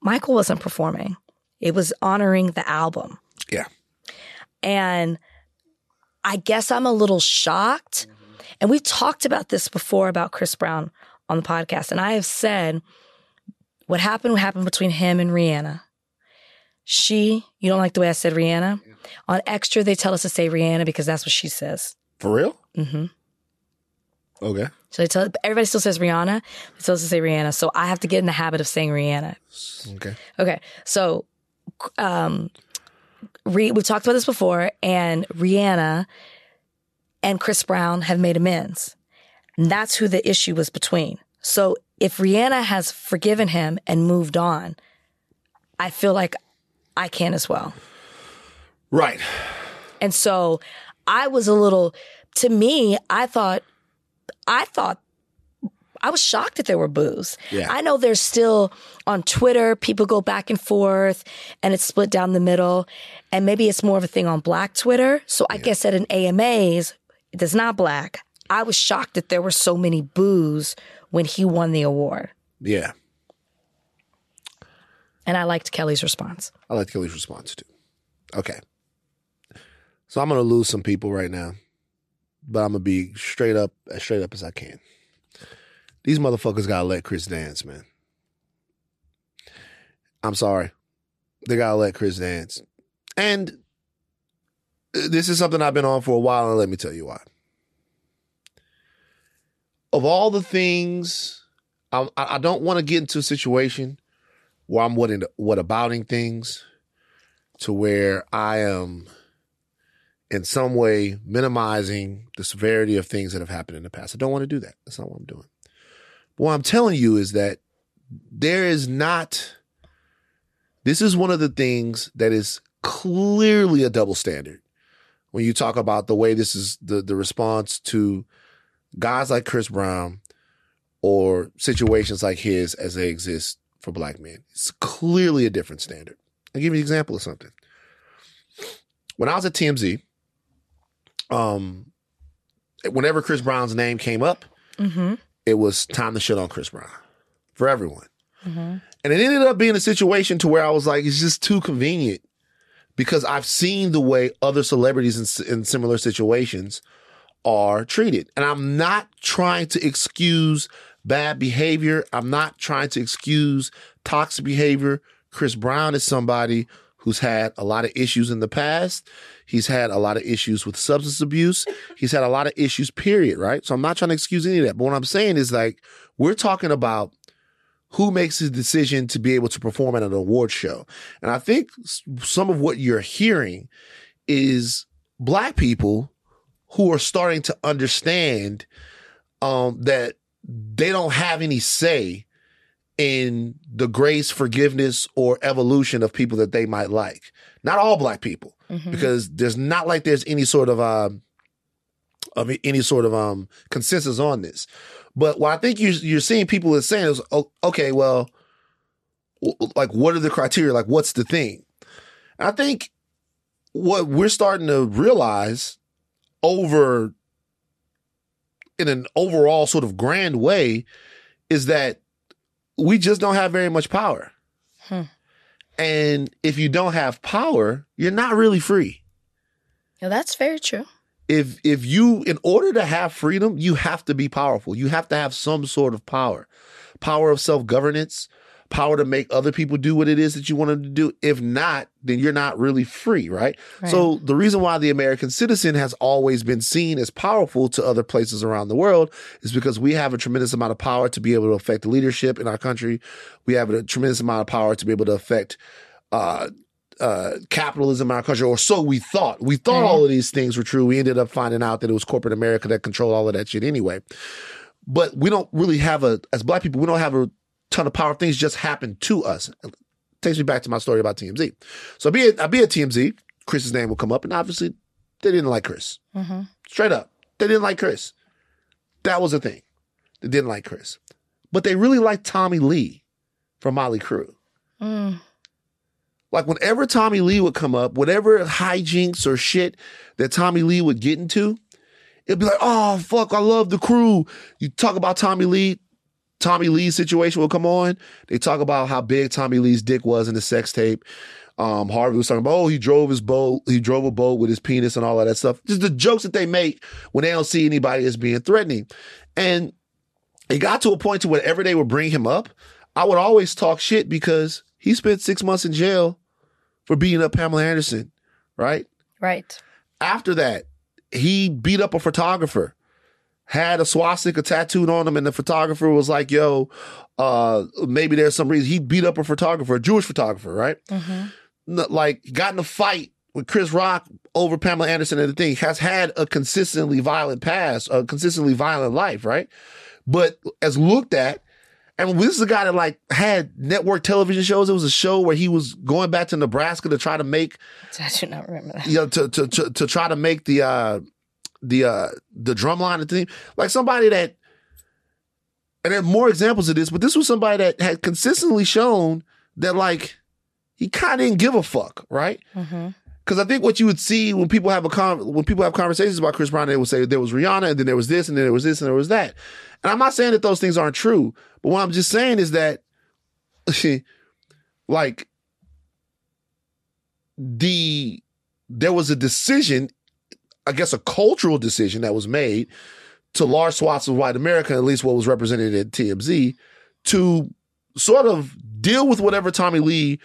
Michael wasn't performing. It was honoring the album. Yeah. And I guess I'm a little shocked. Mm-hmm. And we've talked about this before about Chris Brown on the podcast. And I have said what happened, what happened between him and Rihanna. She, you don't like the way I said Rihanna? On Extra, they tell us to say Rihanna because that's what she says. For real? hmm Okay. So they tell everybody still says Rihanna. They tell us to say Rihanna. So I have to get in the habit of saying Rihanna. Okay. Okay. So, um, Re- we've talked about this before, and Rihanna and Chris Brown have made amends. And that's who the issue was between. So if Rihanna has forgiven him and moved on, I feel like I can as well. Right. And so I was a little, to me, I thought, I thought, I was shocked that there were boos. Yeah. I know there's still on Twitter, people go back and forth and it's split down the middle. And maybe it's more of a thing on black Twitter. So I guess at an AMAs, it's not black. I was shocked that there were so many boos when he won the award. Yeah. And I liked Kelly's response. I like Kelly's response too. Okay. So I'm gonna lose some people right now, but I'm gonna be straight up as straight up as I can. These motherfuckers gotta let Chris dance, man. I'm sorry. They gotta let Chris dance. And uh, this is something I've been on for a while, and let me tell you why. Of all the things, I, I don't want to get into a situation where I'm what what abouting things to where I am in some way minimizing the severity of things that have happened in the past. I don't want to do that. That's not what I'm doing. But what I'm telling you is that there is not this is one of the things that is clearly a double standard when you talk about the way this is the, the response to guys like Chris Brown or situations like his as they exist for black men. It's clearly a different standard. I'll give you an example of something. When I was at TMZ, um, whenever Chris Brown's name came up, Mm-hmm. it was time to shit on Chris Brown for everyone. And it ended up being a situation to where I was like, it's just too convenient because I've seen the way other celebrities in, in similar situations are treated. And I'm not trying to excuse bad behavior. I'm not trying to excuse toxic behavior. Chris Brown is somebody who's had a lot of issues in the past. He's had a lot of issues with substance abuse. He's had a lot of issues, period, right? So I'm not trying to excuse any of that. But what I'm saying is like, we're talking about who makes the decision to be able to perform at an award show. And I think some of what you're hearing is black people who are starting to understand um, that they don't have any say in the grace, forgiveness, or evolution of people that they might like. Not all black people, Mhm. because there's not like there's any sort of um of any sort of um consensus on this. But what I think you you're seeing people is saying is, oh, okay, well, like what are the criteria? Like what's the thing? And I think what we're starting to realize over in an overall sort of grand way is that we just don't have very much power. Hmm. And if you don't have power, you're not really free. Yeah, that's very true. If if you in order to have freedom, you have to be powerful. You have to have some sort of power. Power of self-governance, power to make other people do what it is that you want them to do. If not, then you're not really free, right? Right. So the reason why the American citizen has always been seen as powerful to other places around the world is because we have a tremendous amount of power to be able to affect leadership in our country. We have a tremendous amount of power to be able to affect uh, uh, capitalism in our country, or so we thought. We thought all of these things were true. We ended up finding out that it was corporate America that controlled all of that shit anyway. But we don't really have a, as black people, we don't have a ton of power. Things just happen to us. takes me back to my story about TMZ. So I be at, I be at TMZ. Chris's name will come up, and obviously they didn't like Chris. hmm Straight up, they didn't like Chris. That was the thing. They didn't like Chris, but they really liked Tommy Lee from Motley Crue. Mm. Like whenever Tommy Lee would come up, whatever hijinks or shit that Tommy Lee would get into, it'd be like, oh fuck, I love the crew. You talk about Tommy Lee, Tommy Lee's situation will come on. They talk about how big Tommy Lee's dick was in the sex tape. Um, Harvey was talking about, oh, he drove his boat, he drove a boat with his penis and all of that stuff. Just the jokes that they make when they don't see anybody as being threatening. And it got to a point to whenever they would bring him up, I would always talk shit because he spent six months in jail for beating up Pamela Anderson, right? Right. After that, he beat up a photographer, had a swastika tattooed on him, and the photographer was like, yo, uh, maybe there's some reason he beat up a photographer, a Jewish photographer, right? hmm Like got in a fight with Chris Rock over Pamela Anderson and the thing, has had a consistently violent past, a consistently violent life, right? But as looked at, and this is a guy that like had network television shows. It was a show where he was going back to Nebraska to try to make I do not remember that. you know, to to to, to try to make the uh the uh the drum line of the team. Like somebody that and there are more examples of this, but this was somebody that had consistently shown that like he kind of didn't give a fuck, right? hmm Because I think what you would see when people have a con- when people have conversations about Chris Brown, they would say there was Rihanna, and then there was this, and then there was this, and there was that. And I'm not saying that those things aren't true, but what I'm just saying is that, like, the there was a decision, I guess, a cultural decision that was made to large swaths of white America, at least what was represented at TMZ, to sort of deal with whatever Tommy Lee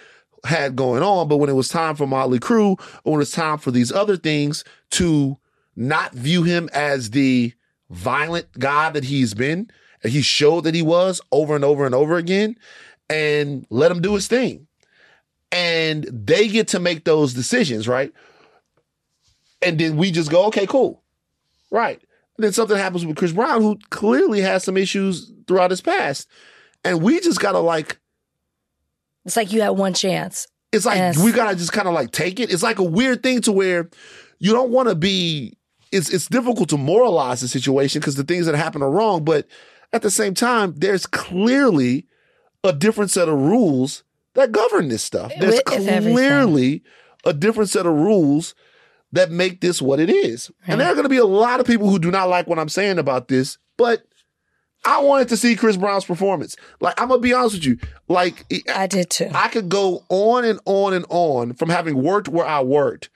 had going on. But when it was time for Motley Crue, or when it's time for these other things to not view him as the violent guy that he's been, he showed that he was over and over and over again, and let him do his thing. And they get to make those decisions, right? And then we just go, okay, cool. Right. And then something happens with Chris Brown, who clearly has some issues throughout his past. And we just gotta like It's like you had one chance. it's like Yes. we gotta just kind of like take it. It's like a weird thing to where you don't want to be. It's it's difficult to moralize the situation because the things that happen are wrong, but at the same time, there's clearly a different set of rules that govern this stuff. There's With- with everything. clearly a different set of rules that make this what it is. And there are going to be a lot of people who do not like what I'm saying about this, but I wanted to see Chris Brown's performance. Like I'm gonna be honest with you, like I did too. I could go on and on and on from having worked where I worked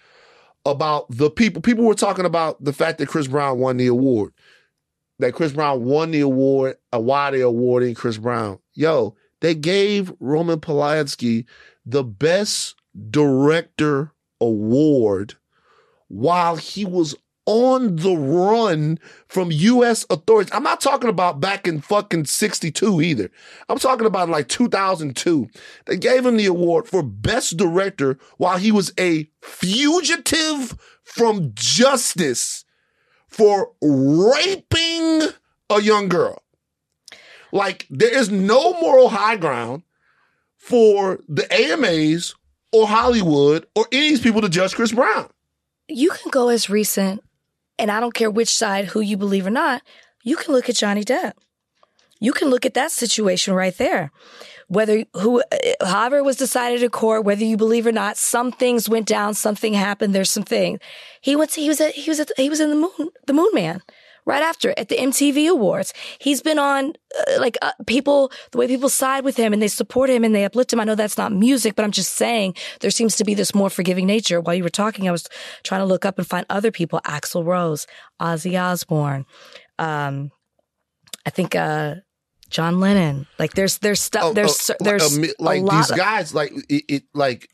about the people. People were talking about the fact that Chris Brown won the award. that Chris Brown won the award, uh, why they awarding Chris Brown. Yo, they gave Roman Polanski the best director award while he was on the run from U.S. authorities. I'm not talking about back in fucking 62 either. I'm talking about like 2002. They gave him the award for best director while he was a fugitive from justice for raping a young girl. Like there is no moral high ground for the AMAs or Hollywood or any of these people to judge Chris Brown. You can go as recent, and I don't care which side, who you believe or not, you can look at Johnny Depp. You can look at that situation right there. Whether who, however, was decided in court, whether you believe or not, some things went down, something happened. There's some things. He went. To, he was. He was. He was in the moon. The Moon Man right after at the MTV Awards. He's been on uh, like uh, people, the way people side with him and they support him and they uplift him. I know that's not music, but I'm just saying there seems to be this more forgiving nature. While you were talking, I was trying to look up and find other people, Axl Rose, Ozzy Osbourne, um, I think, uh, John Lennon. Like there's, there's stuff, Oh, there's, oh, there's like, like these of- guys, like it, it, like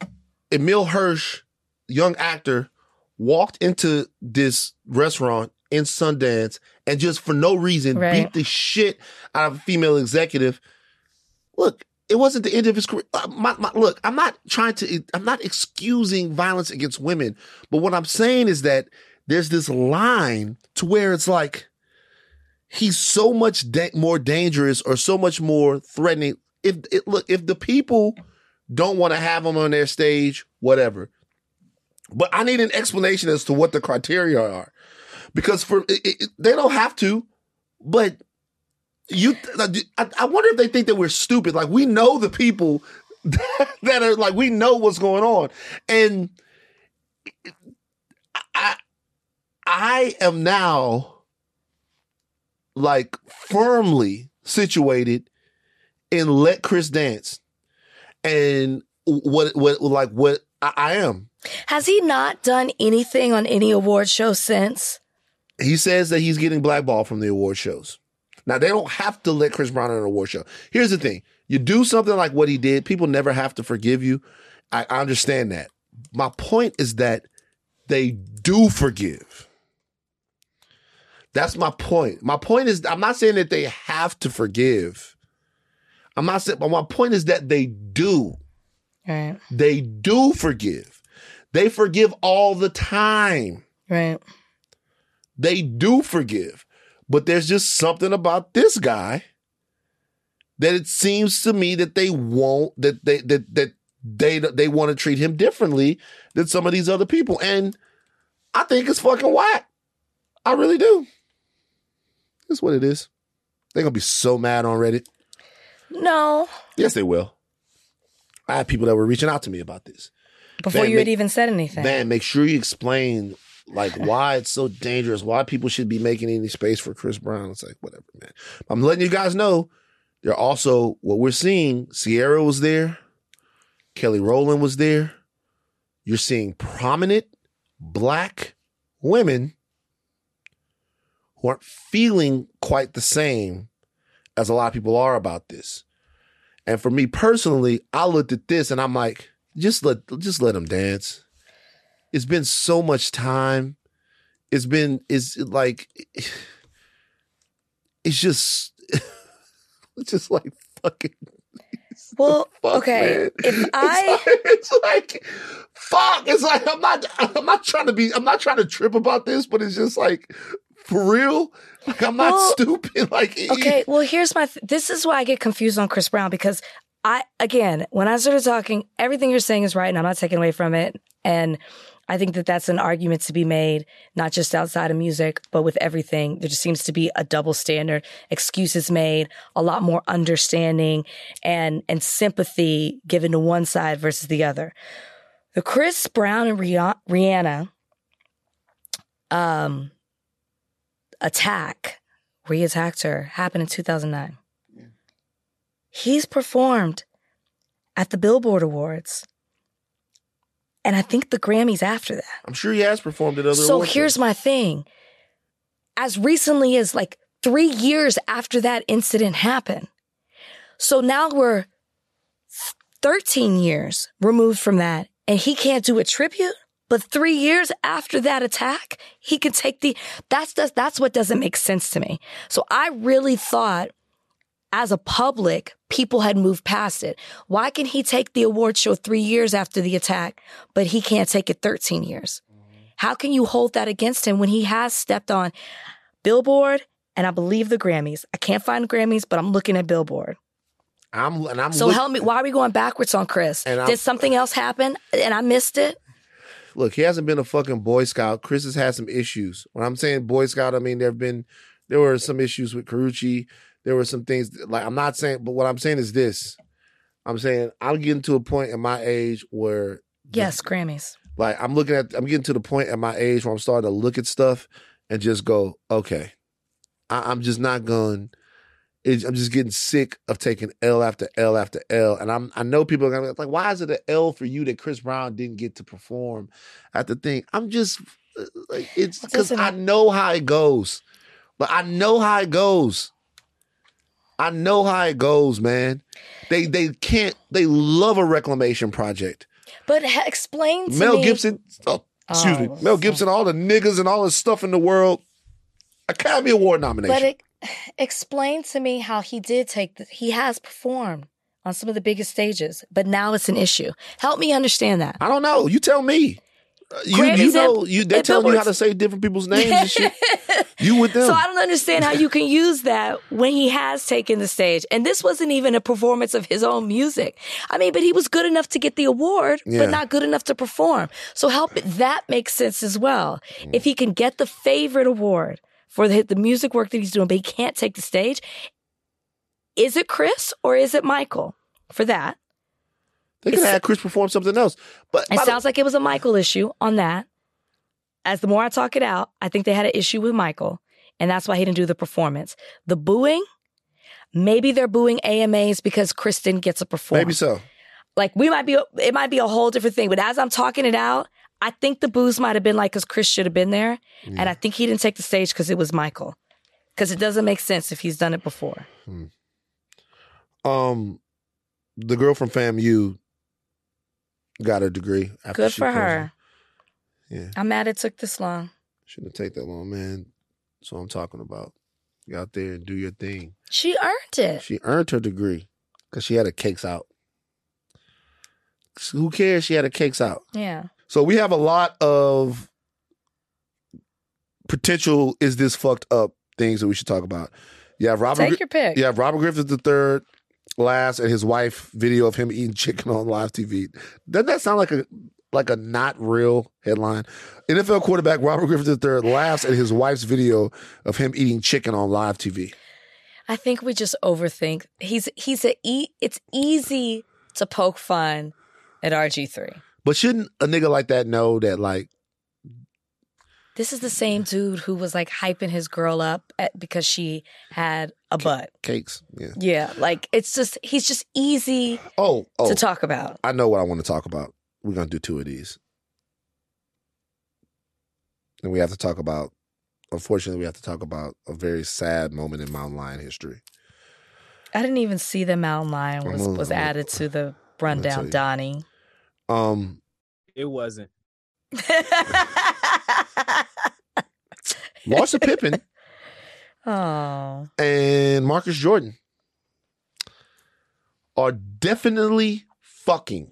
Emile Hirsch, young actor, walked into this restaurant in Sundance and just for no reason Right. beat the shit out of a female executive. Look, it wasn't the end of his career. Uh, My, my, look, I'm not trying to, I'm not excusing violence against women, but what I'm saying is that there's this line to where it's like he's so much da- more dangerous or so much more threatening. If it, look, if the people don't want to have him on their stage, whatever. But I need an explanation as to what the criteria are, because for it, it, they don't have to. But you, I, I wonder if they think that we're stupid. Like we know the people that are like we know what's going on, and I, I am now like firmly situated in let Chris dance, and what what like what I, I am. Has he not done anything on any award show since? He says that he's getting blackballed from the award shows. Now they don't have to let Chris Brown on an award show. Here's the thing: you do something like what he did, people never have to forgive you. I, I understand that. My point is that they do forgive. That's my point. My point is, I'm not saying that they have to forgive. I'm not saying, but my point is that they do. Right. They do forgive. They forgive all the time. Right. They do forgive. But there's just something about this guy that it seems to me that they won't that they that that they they want to treat him differently than some of these other people. And I think it's fucking whack. I really do. That's what it is. They're gonna be so mad on Reddit. No. Yes, they will. I had people that were reaching out to me about this. Before Man, you had make- even said anything. Man, make sure you explain like why it's so dangerous, why people should be making any space for Chris Brown. It's like whatever, man. I'm letting you guys know. They're also what we're seeing. Ciara was there, Kelly Rowland was there. You're seeing prominent black women who aren't feeling quite the same as a lot of people are about this. And for me personally, I looked at this and I'm like, just let just let them dance. It's been so much time. It's been it's like it's just it's just like fucking well, fuck, okay. man. If I it's like fuck. It's like I'm not I'm not trying to be I'm not trying to trip about this, but it's just like for real. Like I'm not Well, stupid. Like Okay, well, here's my. Th- this is why I get confused on Chris Brown because I, again, when I started talking, everything you're saying is right, and I'm not taking away from it. And I think that that's an argument to be made, not just outside of music, but with everything. There just seems to be a double standard, excuses made, a lot more understanding and and sympathy given to one side versus the other. The Chris Brown and Rihanna um, attack where he attacked her happened in 2009. He's performed at the Billboard Awards and I think the Grammys after that. I'm sure he has performed at other So award here's my thing. As recently as like three years after that incident happened. So now we're 13 years removed from that and he can't do a tribute. But three years after that attack, he can take the, that's, that's, that's what doesn't make sense to me. So I really thought as a public, people had moved past it. Why can he take the award show three years after the attack, but he can't take it 13 years? How can you hold that against him when he has stepped on Billboard and I believe the Grammys? I can't find Grammys, but I'm looking at Billboard. I'm and I'm So look- help me. Why are we going backwards on Chris? And I'm- Did something else happen and I missed it? look, he hasn't been a fucking Boy Scout. Chris has had some issues. When I'm saying Boy Scout, I mean there have been there were some issues with Karrueche. There were some things like I'm not saying, but what I'm saying is this. I'm saying I'm getting to a point in my age where Yes, Grammys. like I'm looking at I'm getting to the point at my age where I'm starting to look at stuff and just go, okay. I, I'm just not going it's, I'm just getting sick of taking L after L after L. And I'm I know people are gonna be like, why is it an L for you that Chris Brown didn't get to perform at the thing? I'm just uh, like it's because I know how it goes. But I know how it goes. I know how it goes, man. They they can't they love a reclamation project. But ha- explain to Mel me. Gibson, oh, excuse me, Oh, Mel Gibson, all the niggas and all the stuff in the world, Academy Award nomination. But it, explain to me how he did take the, he has performed on some of the biggest stages, but now it's an issue. Help me understand that. I don't know. You tell me. You, you know, you they telling you how to say different people's names and shit. You with them? So I don't understand how you can use that when he has taken the stage. And this wasn't even a performance of his own music. I mean, but he was good enough to get the award, Yeah. but not good enough to perform. So help it that makes sense as well. Mm. If he can get the favorite award for the, the music work that he's doing, but he can't take the stage, is it Chris or is it Michael for that? They could it's- have had Chris perform something else. But It by the- sounds like it was a Michael issue on that. As the more I talk it out, I think they had an issue with Michael, and that's why he didn't do the performance. The booing, maybe they're booing AMAs because Chris didn't get to perform. maybe so. Like we might be, it might be a whole different thing. But as I'm talking it out, I think the boos might have been like because Chris should have been there, and I think he didn't take the stage because it was Michael. Because it doesn't make sense if he's done it before. Um, the girl from FAMU got her degree. after Good she for her. Yeah, I'm mad it took this long. shouldn't take that long, man. That's what I'm talking about. Get out there and do your thing. She earned it. She earned her degree because she had her cakes out. Who cares? She had her cakes out. Yeah. So we have a lot of potential is this fucked up things that we should talk about. Yeah, Robert Take your pick. Have Robert Griffin III last and his wife video of him eating chicken on live TV. Doesn't that sound like a like a not real headline? NFL quarterback Robert Griffin III laughs at his wife's video of him eating chicken on live TV. I think we just overthink. He's he's a e. It's easy to poke fun at RG three. But shouldn't a nigga like that know that like This is the same dude who was like hyping his girl up at, because she had a butt. cakes? Yeah. Yeah, like it's just he's just easy Oh, oh. to talk about. I know what I want to talk about. We're gonna do two of these, and we have to talk about. Unfortunately, we have to talk about a very sad moment in Mountain Lion history. I didn't even see the mountain lion was I'm a- was I'm a- added to the rundown. Donnie. Um, It wasn't. Larsa Pippen oh, and Marcus Jordan are definitely fucking.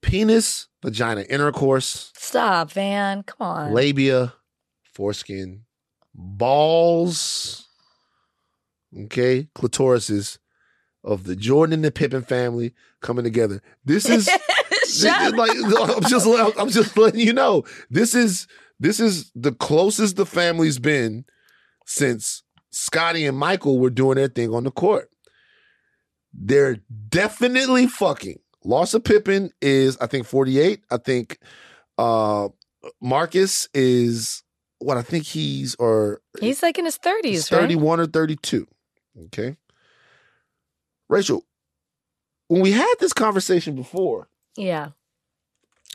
Penis, vagina intercourse, stop, Van. Come on. labia, foreskin, balls, okay, clitorises of the Jordan and the Pippen family coming together. This is this is like I'm just I'm just letting you know. This is this is the closest the family's been since Scottie and Michael were doing their thing on the court. They're definitely fucking. Larsa Pippen is, I think, 48. I think uh Marcus is what I think he's or He's like in his thirties, He's right? 31 or 32. Okay. Rachel, when we had this conversation before, Yeah.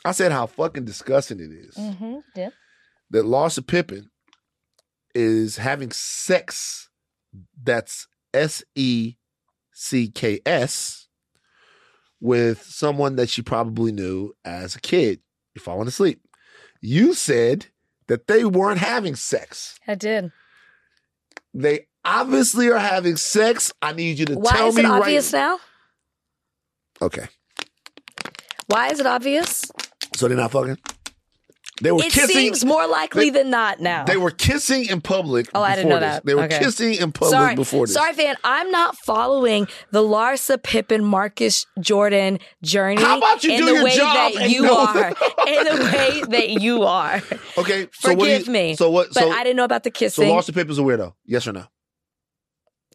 I said how fucking disgusting it is Mm-hmm. Yeah. That Larsa Pippen is having sex. That's S E C K S with someone that she probably knew as a kid. You're falling asleep. You said that they weren't having sex. I did. They obviously are having sex. I need you to Why tell is me it obvious now? Okay, Why is it obvious? so they're not fucking. They were It kissing. seems more likely they- than not now. They were kissing in public. Oh, I didn't know this. that. They were Okay. kissing in public Sorry, before this. sorry, fan. I'm not following the Larsa Pippen, Marcus Jordan journey. How about you in do the your way job that you know- are? in the way that you are. Okay, so Forgive you, me. So what? But so I didn't know about the kissing. so Larsa Pippen's a weirdo. Yes or no?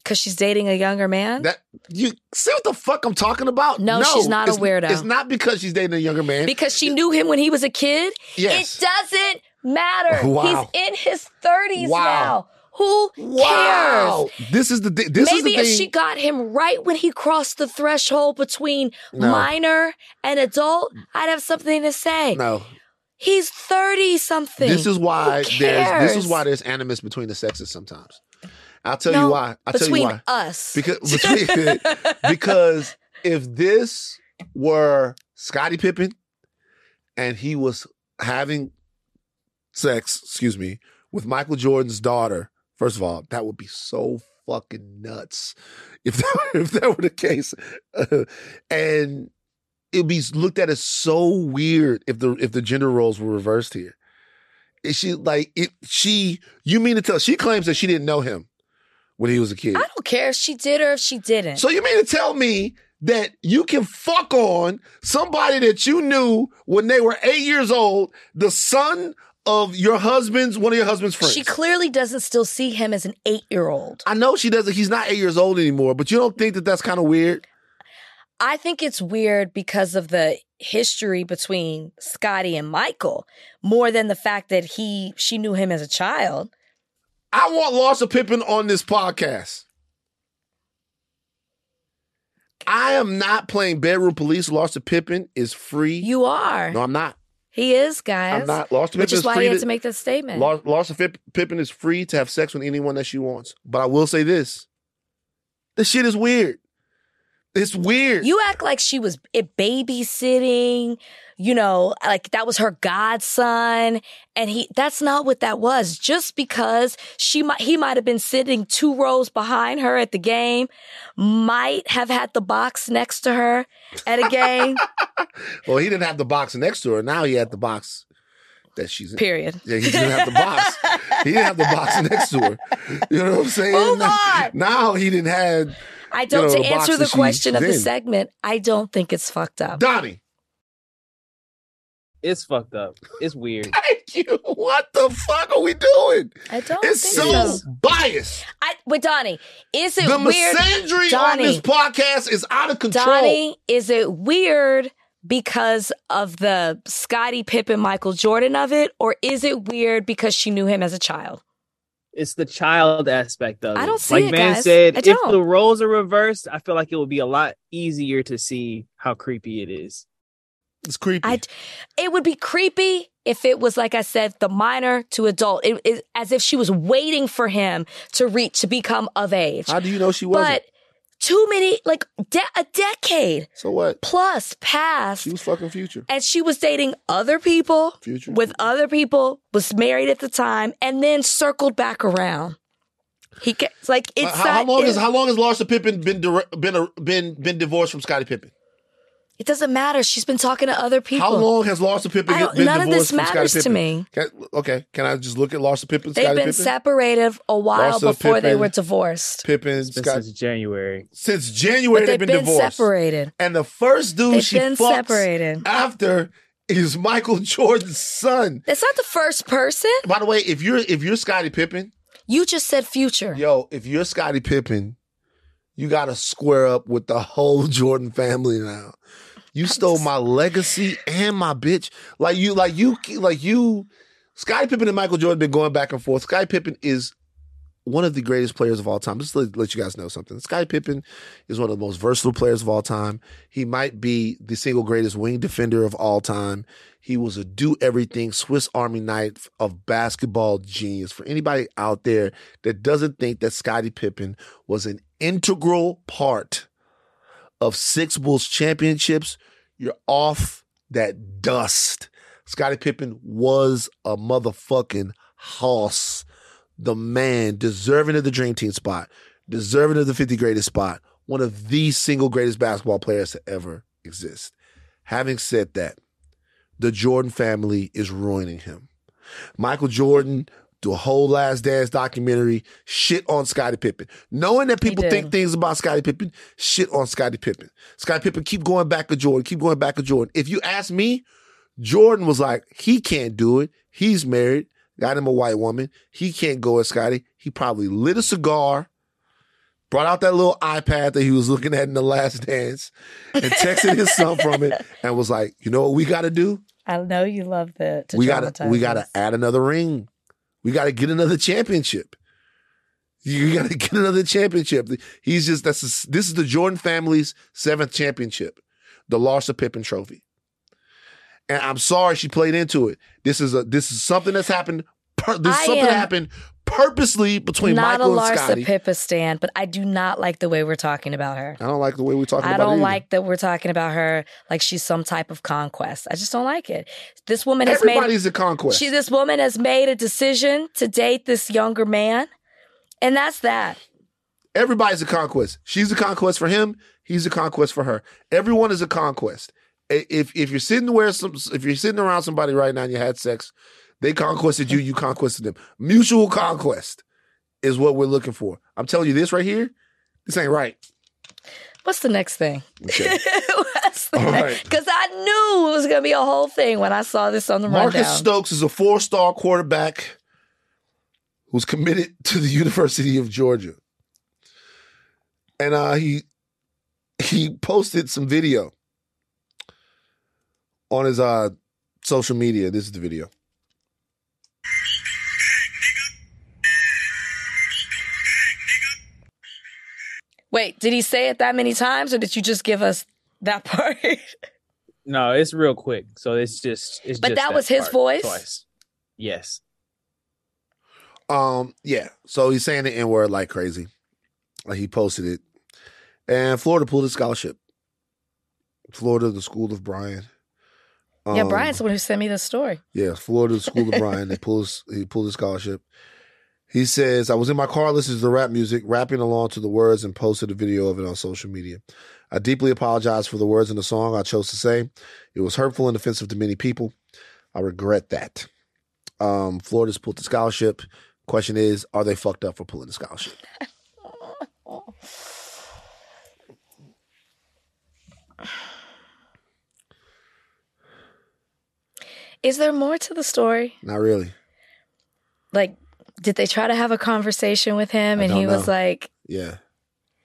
Because she's dating a younger man. That you see what the fuck I'm talking about? No, she's not a it's- weirdo. It's not because she's dating a younger man. because she knew him when he was a kid. Yes. It doesn't matter. Wow. He's in his 30s Wow. now. Who wow, cares? this is the thi- this Maybe is the thing. she got him right when he crossed the threshold between No. minor and adult, I'd have something to say. no, He's 30 something. this is why Who there's this is cares? why there's animus between the sexes sometimes. I'll tell No, you why. I'll tell you between why. us. Because between, because if this were Scottie Pippen and he was having sex, excuse me, with Michael Jordan's daughter, first of all, that would be so fucking nuts if that, if that were the case, Uh, and it'd be looked at as so weird if the if the gender roles were reversed here. Is she like it? She you mean to tell? She claims that she didn't know him when he was a kid. I don't care if she did or if she didn't. So you mean to tell me that you can fuck on somebody that you knew when they were eight years old, the son of your husband's one of your husband's friends? she clearly doesn't still see him as an eight year old. I know she doesn't. He's not eight years old anymore, but you don't think that that's kind of weird? I think it's weird because of the history between Scottie and Michael more than the fact that he she knew him as a child. I want Larsa Pippen on this podcast. I am not playing bedroom police. Larsa Pippen is free. You are. no, I'm not. He is, guys. I'm not. Larsa Pippen Which is is why free he had to- to make that statement. Lar- Larsa Pippen is free to have sex with anyone that she wants. But I will say this: this shit is weird. It's weird. You act like she was babysitting, you know, like that was her godson, and he that's not what that was. Just because she might he might have been sitting two rows behind her at the game, might have had the box next to her at a game. well, he didn't have the box next to her. Now he had the box that she's in. period. Yeah, he didn't have the box. he didn't have the box next to her. You know what I'm saying? Move now, on. now he didn't have I don't know, to answer the question of the segment, I don't think it's fucked up. Donnie. It's fucked up. It's weird. Thank you. What the fuck are we doing? I don't It's think so so. biased. I wait, Donnie, is it The weird? misandry on Donnie. this podcast is out of control. Donnie, is it weird because of the Scottie Pippen, Michael Jordan of it, or is it weird because she knew him as a child? It's the child aspect of it. I don't see like it, Van guys. said, if the roles are reversed, I feel like it would be a lot easier to see how creepy it is. It's creepy. I, it would be creepy if it was like I said, the minor to adult, it, it, as if she was waiting for him to reach to become of age. How do you know she wasn't? But too many, like de- a decade so what? plus past. She was fucking future. and she was dating other people Future. with other people, was married at the time, and then circled back around. He it's like it's how, how long it, is how long has Larsa Pippen been dire- been a, been been divorced from Scottie Pippen? It doesn't matter. She's been talking to other people. How long has Larsa Pippen I don't- been none of this matters to me. Can, okay, can I just look at Larsa Pippen? They've Scottie been Pippen? separated a while Larsa before they were divorced. Pippen, It's been Scott, since January. since January But they've they've been, been divorced. separated. And the first dude They've she been fucks separated. after is Michael Jordan's son. That's not the first person. By the way, if you're if you're Scottie Pippen, You just said future. yo, if you're Scottie Pippen, you got to square up with the whole Jordan family now. You stole my legacy and my bitch. Like you, like you, like you. Scottie Pippen and Michael Jordan been going back and forth. Scottie Pippen is one of the greatest players of all time. Just to let, you guys know something. Scottie Pippen is one of the most versatile players of all time. He might be the single greatest wing defender of all time. He was a do everything Swiss Army knife of basketball genius. For anybody out there that doesn't think that Scottie Pippen was an integral part of six Bulls championships, you're off that dust. Scottie Pippen was a motherfucking hoss. The man deserving of the dream team spot, deserving of the 50 greatest spot, one of the single greatest basketball players to ever exist. Having said that, the Jordan family is ruining him. Michael Jordan do a whole Last Dance documentary, shit on Scottie Pippen. Knowing that people think things about Scottie Pippen, shit on Scottie Pippen. Scottie Pippen keep going back to Jordan, keep going back to Jordan. If you ask me, Jordan was like, he can't do it. He's married, got him a white woman. He can't go as Scottie. He probably lit a cigar, brought out that little iPad that he was looking at in the last dance, and texted his son from it and was like, you know what we gotta do? I know you love the. To we gotta we gotta add another ring. We gotta get another championship. You gotta get another championship. He's just that's this is the Jordan family's seventh championship, the Larsa Pippen Trophy. And I'm sorry she played into it. This is a this is something that's happened. Per, this is I something that am happened purposely between not Michael a and Larsa Scottie. Pippa stand, but I do not like the way we're talking about her. I don't like the way we're talking I about don't like that we're talking about her like she's some type of conquest. I just don't like it. This woman has made Everybody's a conquest. she this woman has made a decision to date this younger man, and that's that. Everybody's a conquest. She's a conquest for him. He's a conquest for her. Everyone is a conquest. If if you're sitting where some if you're sitting around somebody right now and you had sex, they conquested you, you conquested them. Mutual conquest is what we're looking for. I'm telling you this right here. This ain't right. What's the next thing? Okay. What's the All next? right. Because I knew it was going to be a whole thing when I saw this on the Marcus rundown. Stokes is a four-star quarterback who's committed to the University of Georgia. And uh, he he posted some video on his uh, social media. This is the video. Wait, did he say it that many times, or did you just give us that part? No, it's real quick. So it's just it's But just that was his voice? Twice. Yes. Um, yeah. So he's saying the N word like crazy. Like he posted it, and Florida pulled his scholarship. Florida, the school of Brian. yeah, Um, Brian's the one who sent me the story. Yeah, Florida the School of Brian. They pulled he pulled his scholarship. He says, I was in my car listening to the rap music, rapping along to the words, and posted a video of it on social media. I deeply apologize for the words in the song I chose to say. It was hurtful and offensive to many people. I regret that. Um, Florida's pulled the scholarship. Question is, are they fucked up for pulling the scholarship? Is there more to the story? Not really. Like, did they try to have a conversation with him, and he don't was like, Yeah.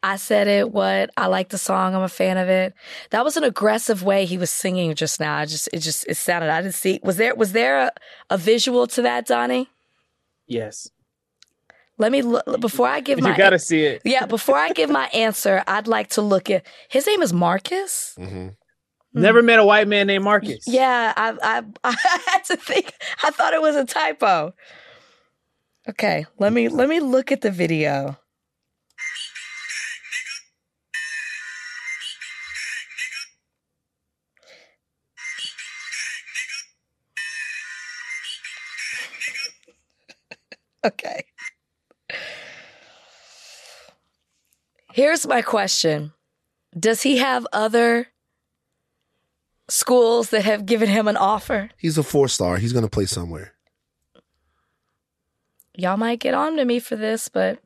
I said it. What I like the song. I'm a fan of it. That was an aggressive way he was singing just now. I just it just it sounded. I didn't see. Was there was there a, a visual to that, Donnie? Yes. Let me look before I give You my gotta see it. yeah. Before I give my answer, I'd like to look at his name is Marcus. Mm-hmm. Never met a white man named Marcus. Yeah, I I I had to think. I thought it was a typo. Okay, let me let me look at the video. Okay. Here's my question. Does he have other schools that have given him an offer? He's a four star. He's going to play somewhere. Y'all might get on to me for this, but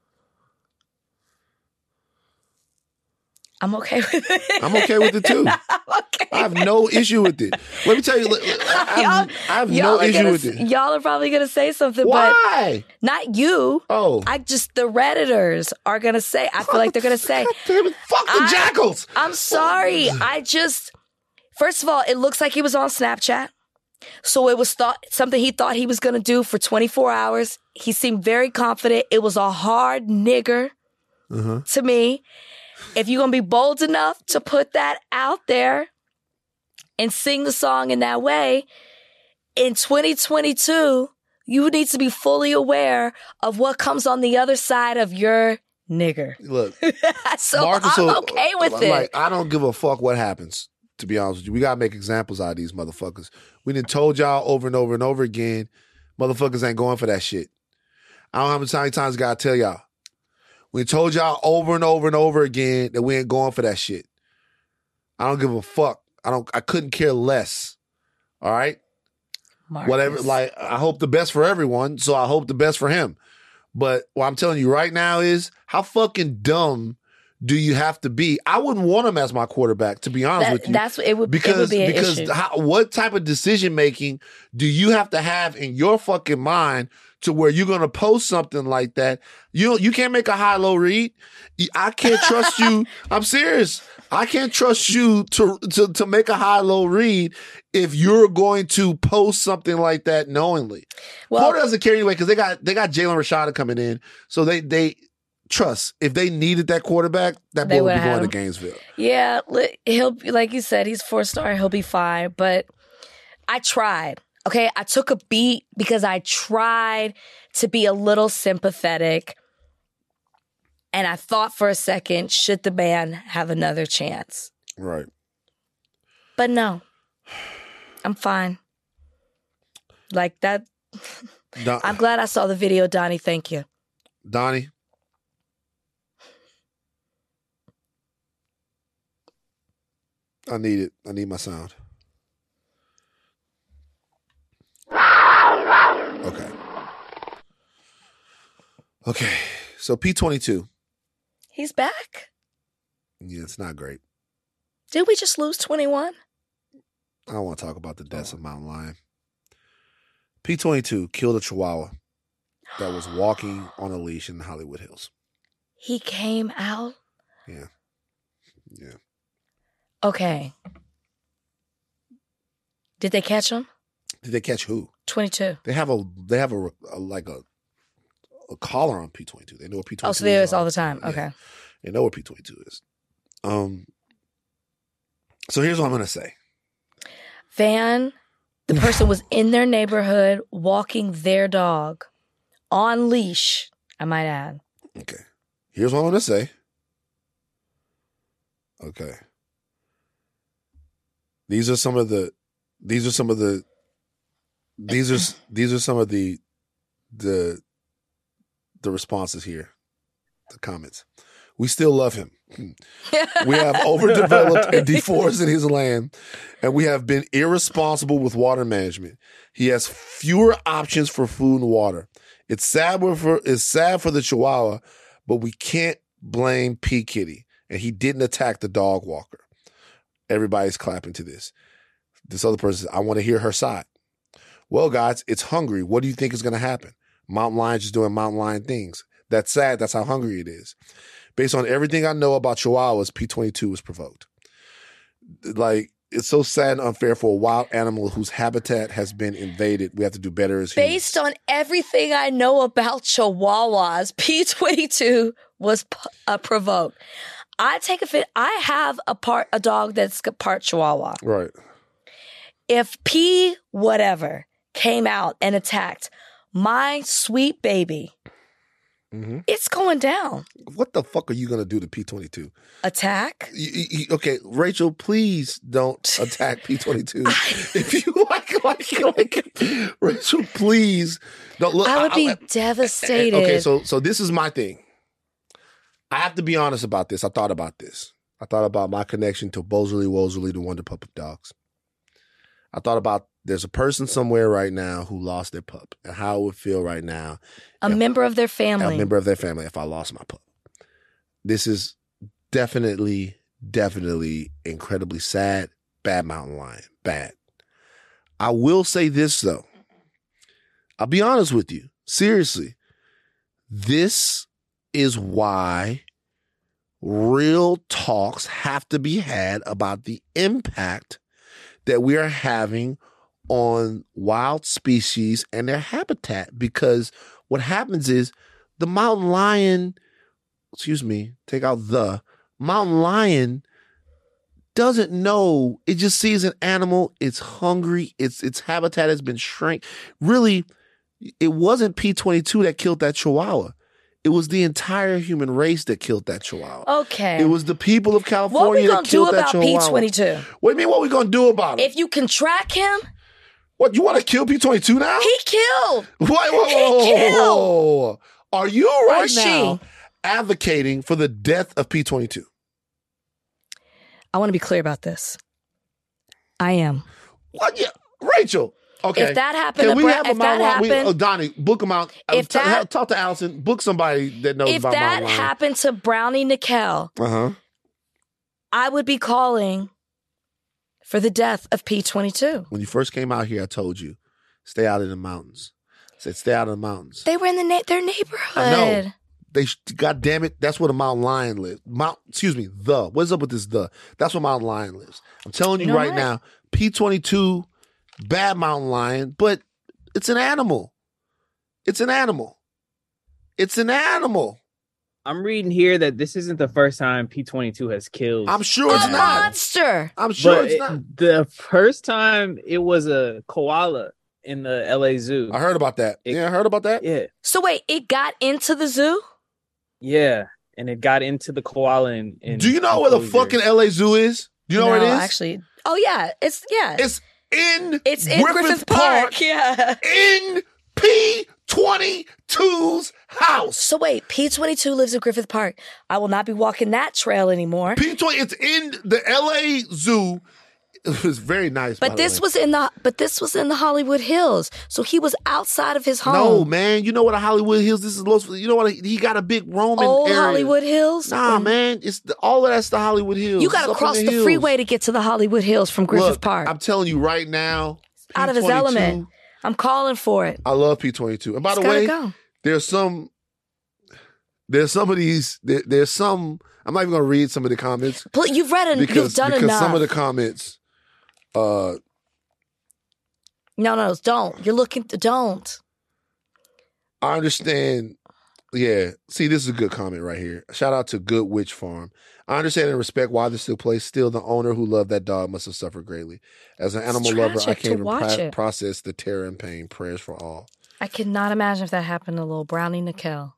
I'm okay with it. I'm okay with it too. I'm okay. I have no issue with it. Let me tell you, I have, Y'all- I have no issue gonna, with it. Y'all are probably gonna say something, Why? but not you. Oh, I just the redditors are gonna say. I feel like they're gonna say. it! Fuck the I- jackals. I'm sorry. Oh. I just first of all, it looks like he was on Snapchat. So it was thought something he thought he was going to do for 24 hours. He seemed very confident. It was a hard nigger Uh-huh. to me. If you're going to be bold enough to put that out there and sing the song in that way, in 2022, you need to be fully aware of what comes on the other side of your nigger. Look, so Marcus I'm okay with it. Like, I don't give a fuck what happens. To be honest with you, we gotta make examples out of these motherfuckers. We done told y'all over and over and over again, motherfuckers ain't going for that shit. I don't know how many times I gotta tell y'all. We told y'all over and over and over again that we ain't going for that shit. I don't give a fuck. I don't. I couldn't care less. All right. Marcus. Whatever. Like I hope the best for everyone, so I hope the best for him. But what I'm telling you right now is how fucking dumb do you have to be? I wouldn't want him as my quarterback, to be honest That- with you. that's it would because it would be because how, what type of decision making do you have to have in your fucking mind to where you're gonna post something like that? You you can't make a high low read. I can't trust you. I'm serious. I can't trust you to, to to make a high low read if you're going to post something like that knowingly. Well- Florida doesn't care anyway because they got they got Jaden Rashada coming in, so they they trust if they needed that quarterback, that They boy would be going him. to Gainesville. Yeah, he'll be like you said, he's four star. He'll be fine. But I tried. Okay, I took a beat because I tried to be a little sympathetic, and I thought for a second, should the man have another chance? Right. But no, I'm fine. Like that. Don- I'm glad I saw the video, Donnie. Thank you. Donnie. I need it. I need my sound. Okay. Okay. So P22. He's back. Yeah, it's not great. Did we just lose 21? I don't want to talk about the deaths of Mountain Lion. P22 killed a chihuahua that was walking on a leash in the Hollywood Hills. He came out. Yeah. Yeah. Okay. Did they catch him? Did they catch who? 22. They have a they have a, a like a a collar on P twenty two. They know what P twenty two. Oh, so there is all the time. Okay. They know what P twenty two is. Um. So here's what I'm gonna say. Van, the person was in their neighborhood walking their dog on leash, I might add. Okay. Here's what I'm gonna say. Okay. These are some of the these are some of the these are these are some of the the the responses here. The comments. We still love him. We have overdeveloped and deforested his land, and we have been irresponsible with water management. He has fewer options for food and water. It's sad for it's sad for the Chihuahua, but we can't blame P Kitty, and he didn't attack the dog walker. Everybody's clapping to this. This other person says, "I want to hear her side." Well, guys, it's hungry. What do you think is going to happen? Mountain lions just doing mountain lion things. That's sad. That's how hungry it is. Based on everything I know about Chihuahuas, P22 was provoked. Like, it's so sad and unfair for a wild animal whose habitat has been invaded. We have to do better as humans. Based on everything I know about Chihuahuas, P22 was uh, provoked. I take a fit. I have a part a dog that's part Chihuahua. Right. If P whatever came out and attacked my sweet baby, Mhm. it's going down. What the fuck are you going to do to P22? Attack? Y- y- y- okay, Rachel, please don't attack P22. if you like, like, like, Rachel, please don't look. I would be I- devastated. Okay, so so this is my thing. I have to be honest about this. I thought about this. I thought about my connection to Bosley Wosley, the Wonder Pup of Dogs. I thought about there's a person somewhere right now who lost their pup and how it would feel right now a member of their family. a member of their family if I lost my pup. This is definitely, definitely incredibly sad. Bad mountain lion. Bad. I will say this though. I'll be honest with you. Seriously. This is why real talks have to be had about the impact that we are having on wild species and their habitat because what happens is the mountain lion, excuse me, take out the mountain lion doesn't know. It just sees an animal. It's hungry. Its its habitat has been shrank. Really, it wasn't P twenty two that killed that chihuahua. It was the entire human race that killed that chihuahua. Okay. It was the people of California what we gonna do killed about P chihuahua. twenty two? What do you mean? What we gonna do about it? If you can track him, what you want to kill P twenty two now? he killed. Whoa, whoa, whoa, He killed. Are you right now advocating for the death of P twenty two? I want to be clear about this. I am. What? Yeah, Rachel. Okay. If that happened Can we have a if that Lion? We, happened- oh, Donnie, book him out. Uh, If t- that- talk to Allison. Book somebody that knows If about that happened to Brownie Nickel, Uh huh. I would be calling for the death of P twenty two. When you first came out here, I told you, stay out in the mountains. I said, stay out of the mountains. They were in the na- their neighborhood. I know. They, God damn it, that's where the mountain lion lives. Mount, excuse me, the. What's up with this the? That's where mountain lion lives. I'm telling you, You know right what? now, P22, bad mountain lion, but it's an animal. It's an animal. It's an animal. I'm reading here that this isn't the first time P22 has killed. I'm sure it's A not. monster. I'm sure but it's it- not. the first time it was a koala in the LA Zoo. I heard about that. It- yeah, I heard about that. Yeah, So wait, it got into the zoo? yeah, and it got into the koala. And, in Do you know where the fucking LA Zoo is? Do you know where it is? Actually, oh yeah, it's yeah, it's in it's in Griffith, Park. Yeah. in P22's house. So wait, P twenty two lives in Griffith Park. I will not be walking that trail anymore. P20, it's in the LA Zoo. It was very nice. But the this was in the but this was in the Hollywood Hills, so he was outside of his home. No, man. You know what? A Hollywood Hills. This is Los. You know what? He got a big Roman Old area. Hollywood Hills. Nah, Or- man. It's the, all of that's the Hollywood Hills. You got to cross the, hills. freeway to get to the Hollywood Hills from Griffith Look, Park. I'm telling you right now. out of his element. I'm calling for it. I love P22. And by It's the way, go. there's some. There's some of these. There, there's some. I'm not even gonna read some of the comments You've read it. because You've done because enough. some of the comments. Uh, no, no, don't. You're looking. Don't. I understand. Yeah. See, this is a good comment right here. Shout out to Good Witch Farm. I understand and respect why this took place. Still, the owner who loved that dog must have suffered greatly. As an It's animal lover, I can't even watch pro- process the terror and pain. Prayers for all. I cannot imagine if that happened to little Brownie Nickel.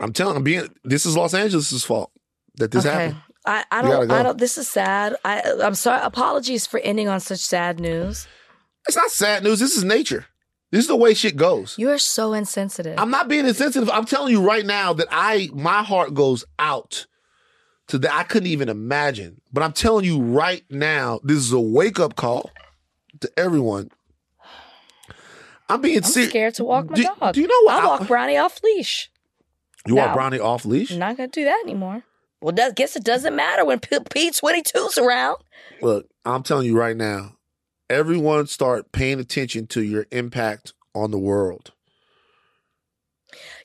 I'm telling. I'm being. This is Los Angeles' fault that this okay. happened. I, I don't. go. I don't. This is sad. I, I'm sorry. Apologies for ending on such sad news. It's not sad news. This is nature. This is the way shit goes. You are so insensitive. I'm not being insensitive. I'm telling you right now that I my heart goes out to that. I couldn't even imagine. But I'm telling you right now, this is a wake up call to everyone. I'm being I'm serious. scared to walk my do, dog. Do you know what? I- walk Brownie off leash. you No. Brownie off leash? I'm not gonna do that anymore. Well, I guess it doesn't matter when P- P22's around. Look, I'm telling you right now, everyone start paying attention to your impact on the world.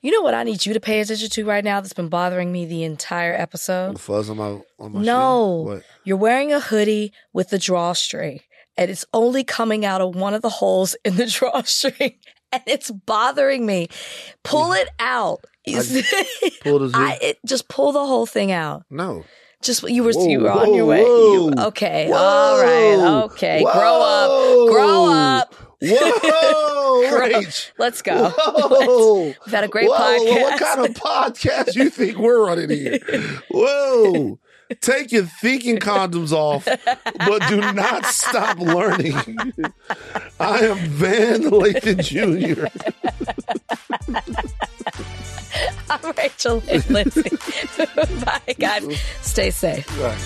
You know what I need you to pay attention to right now that's been bothering me the entire episode? Fuzz on my on my No. What? You're wearing a hoodie with the drawstring, and it's only coming out of one of the holes in the drawstring, and it's bothering me. Pull it out. Pull the I, it, just pull the whole thing out. No. Just you were Whoa, you were on your way. whoa, You- whoa. okay, all right, Whoa. okay. Grow up, grow up. Whoa, Rach. Let's go. Whoa. We've had a great Whoa, podcast. What kind of podcast you think we're running here? Whoa. Take your thinking condoms off, but do not stop learning. I am Van Lathan Jr. I'm Rachel Lindsay. Bye, guys. Stay safe. Right.